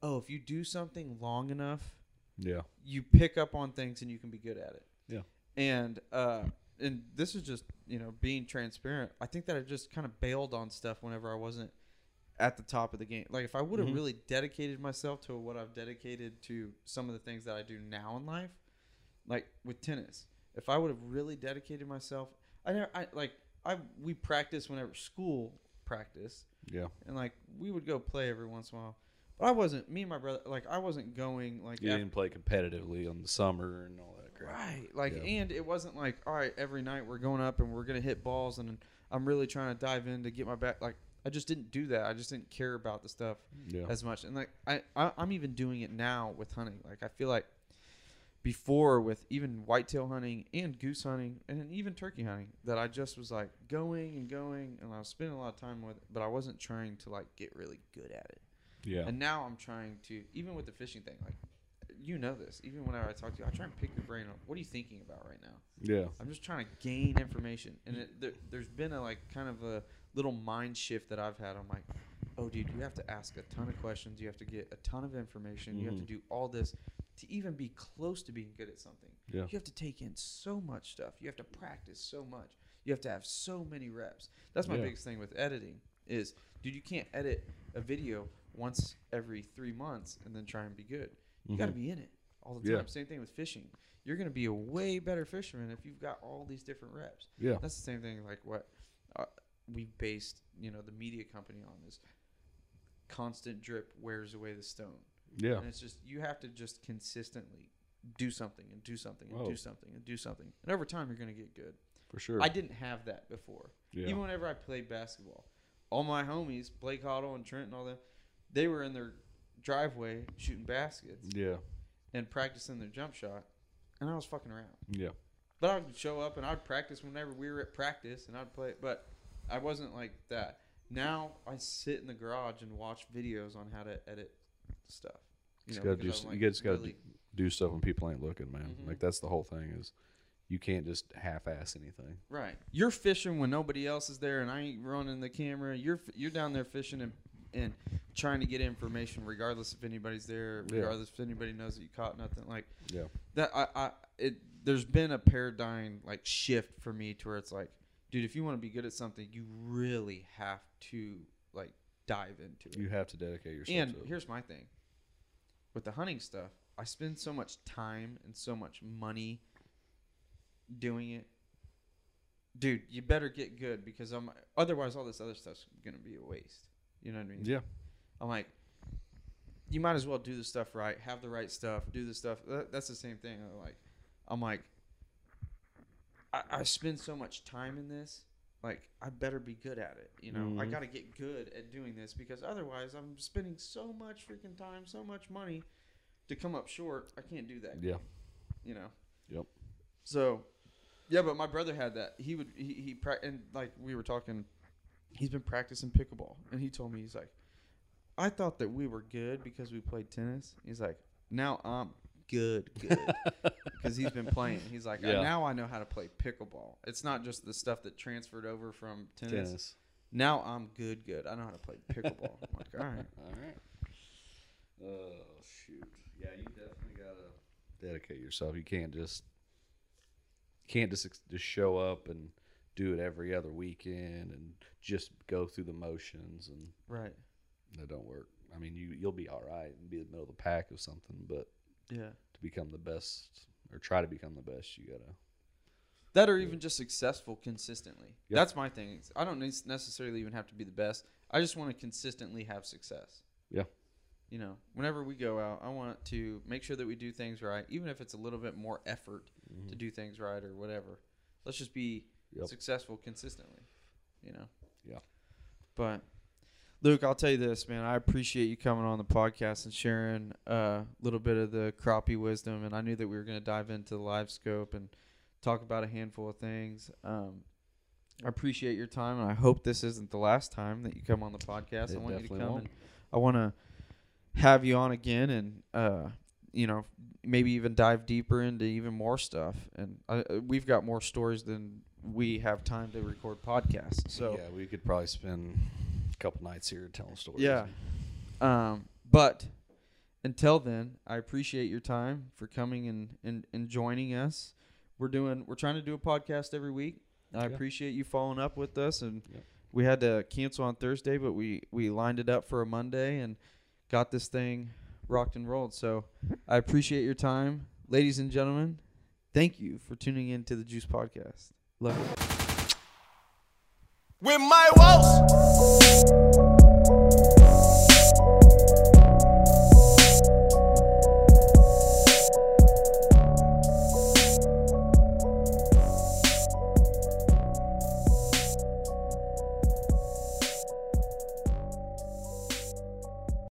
"Oh, if you do something long enough, yeah. you pick up on things and you can be good at it." Yeah. And uh and this is just, you know, being transparent. I think that I just kind of bailed on stuff whenever I wasn't at the top of the game. Like if I would have Mhm. really dedicated myself to what I've dedicated to some of the things that I do now in life, like with tennis, if I would have really dedicated myself, I never, I like I we practice whenever school practice, Yeah. and like we would go play every once in a while. But I wasn't me and my brother like I wasn't going like You af- didn't play competitively on the summer and all that crap. Right. Like, Yeah. and it wasn't like, all right, every night we're going up and we're going to hit balls and I'm really trying to dive in to get my back. Like, I just didn't do that. I just didn't care about the stuff Yeah. as much. And like, I, I, I'm even doing it now with hunting. Like, I feel like before with even whitetail hunting and goose hunting and even turkey hunting that I just was like going and going and I was spending a lot of time with it, but I wasn't trying to like get really good at it. yeah. And now I'm trying to, even with the fishing thing, like you know this. Even whenever I talk to you, I try and pick your brain on what are you thinking about right now. yeah. I'm just trying to gain information, and it, there, there's been a like kind of a little mind shift that I've had. I'm like, oh, dude, you have to ask a ton of questions. You have to get a ton of information. You have to Mhm. do all this to even be close to being good at something. Yeah. You have to take in so much stuff. You have to practice so much. You have to have so many reps. That's my Yeah. biggest thing with editing is, dude, you can't edit a video once every three months and then try and be good. You got to be in it all the time. Yeah. Same thing with fishing. You're going to be a way better fisherman if you've got all these different reps. Yeah. That's the same thing like what uh, we've based, you know, the media company on is constant drip wears away the stone. Yeah. And it's just you have to just consistently do something and do something and Oh. do something and do something. And over time you're going to get good. For sure. I didn't have that before. Yeah. Even whenever I played basketball, all my homies, Blake Hoddle and Trent and all them, they were in their driveway shooting baskets yeah. and practicing their jump shot, and I was fucking around. Yeah. But I would show up and I'd practice whenever we were at practice, and I'd play. But I wasn't like that. Now I sit in the garage and watch videos on how to edit stuff. You Just know, gotta do because s- I'm, you like, just gotta really- do stuff when people ain't looking, man. Mhm. Like that's the whole thing is you can't just half-ass anything. Right. You're fishing when nobody else is there, and I ain't running the camera. You're you're down there fishing and and trying to get information, regardless if anybody's there, Yeah. regardless if anybody knows that you caught nothing. Like Yeah. that, I, I it. There's been a paradigm like shift for me to where it's like, dude, if you want to be good at something, you really have to like dive into it. You have to dedicate yourself And to it. here's my thing. With the hunting stuff, I spend so much time and so much money doing it. Dude, you better get good because I'm otherwise all this other stuff's gonna be a waste. You know what I mean? Yeah. I'm like, you might as well do the stuff right, have the right stuff, do the stuff. That, that's the same thing. I'm like, I'm like, I, I spend so much time in this. Like, I better be good at it. You know, I Mhm. got to get good at doing this because otherwise, I'm spending so much freaking time, so much money to come up short. I can't do that. Yeah. You know. Yep. So, yeah, but my brother had that. He would he he pra- and like we were talking, he's been practicing pickleball, and he told me he's like, I thought that we were good because we played tennis. He's like, now I'm good, good because he's been playing. He's like, Yeah. now I know how to play pickleball. It's not just the stuff that transferred over from tennis. Tennis. Now I'm good, good. I know how to play pickleball. I'm like, all right. All right. Oh shoot! Yeah, you definitely gotta dedicate yourself. You can't just can't just just show up and do it every other weekend and just go through the motions and Right. that don't work. I mean, you you'll be all right and be in the middle of the pack of something, but Yeah. to become the best or try to become the best, you gotta. that or even just successful consistently. Yep. That's my thing. I don't necessarily even have to be the best. I just want to consistently have success. Yeah. You know, whenever we go out, I want to make sure that we do things right, even if it's a little bit more effort to do things right or whatever. Let's just be Mm-hmm. Yep. successful consistently. You know. Yeah. But Luke, I'll tell you this, man. I appreciate you coming on the podcast and sharing a little bit of the crappie wisdom. And I knew that we were going to dive into the live scope and talk about a handful of things. Um, I appreciate your time, and I hope this isn't the last time that you come on the podcast. It I want you to come won't. and I want to have you on again, and uh, you know, maybe even dive deeper into even more stuff. And uh, we've got more stories than we have time to record podcasts. So yeah, we could probably spend couple nights here telling stories. yeah. Um, but until then, I appreciate your time for coming and, and, and joining us. We're doing we're trying to do a podcast every week. I Yeah. appreciate you following up with us and Yep. we had to cancel on Thursday, but we, we lined it up for a Monday and got this thing rocked and rolled. So I appreciate your time. Ladies and gentlemen, thank you for tuning in to the Juice Podcast. Love you with my walls.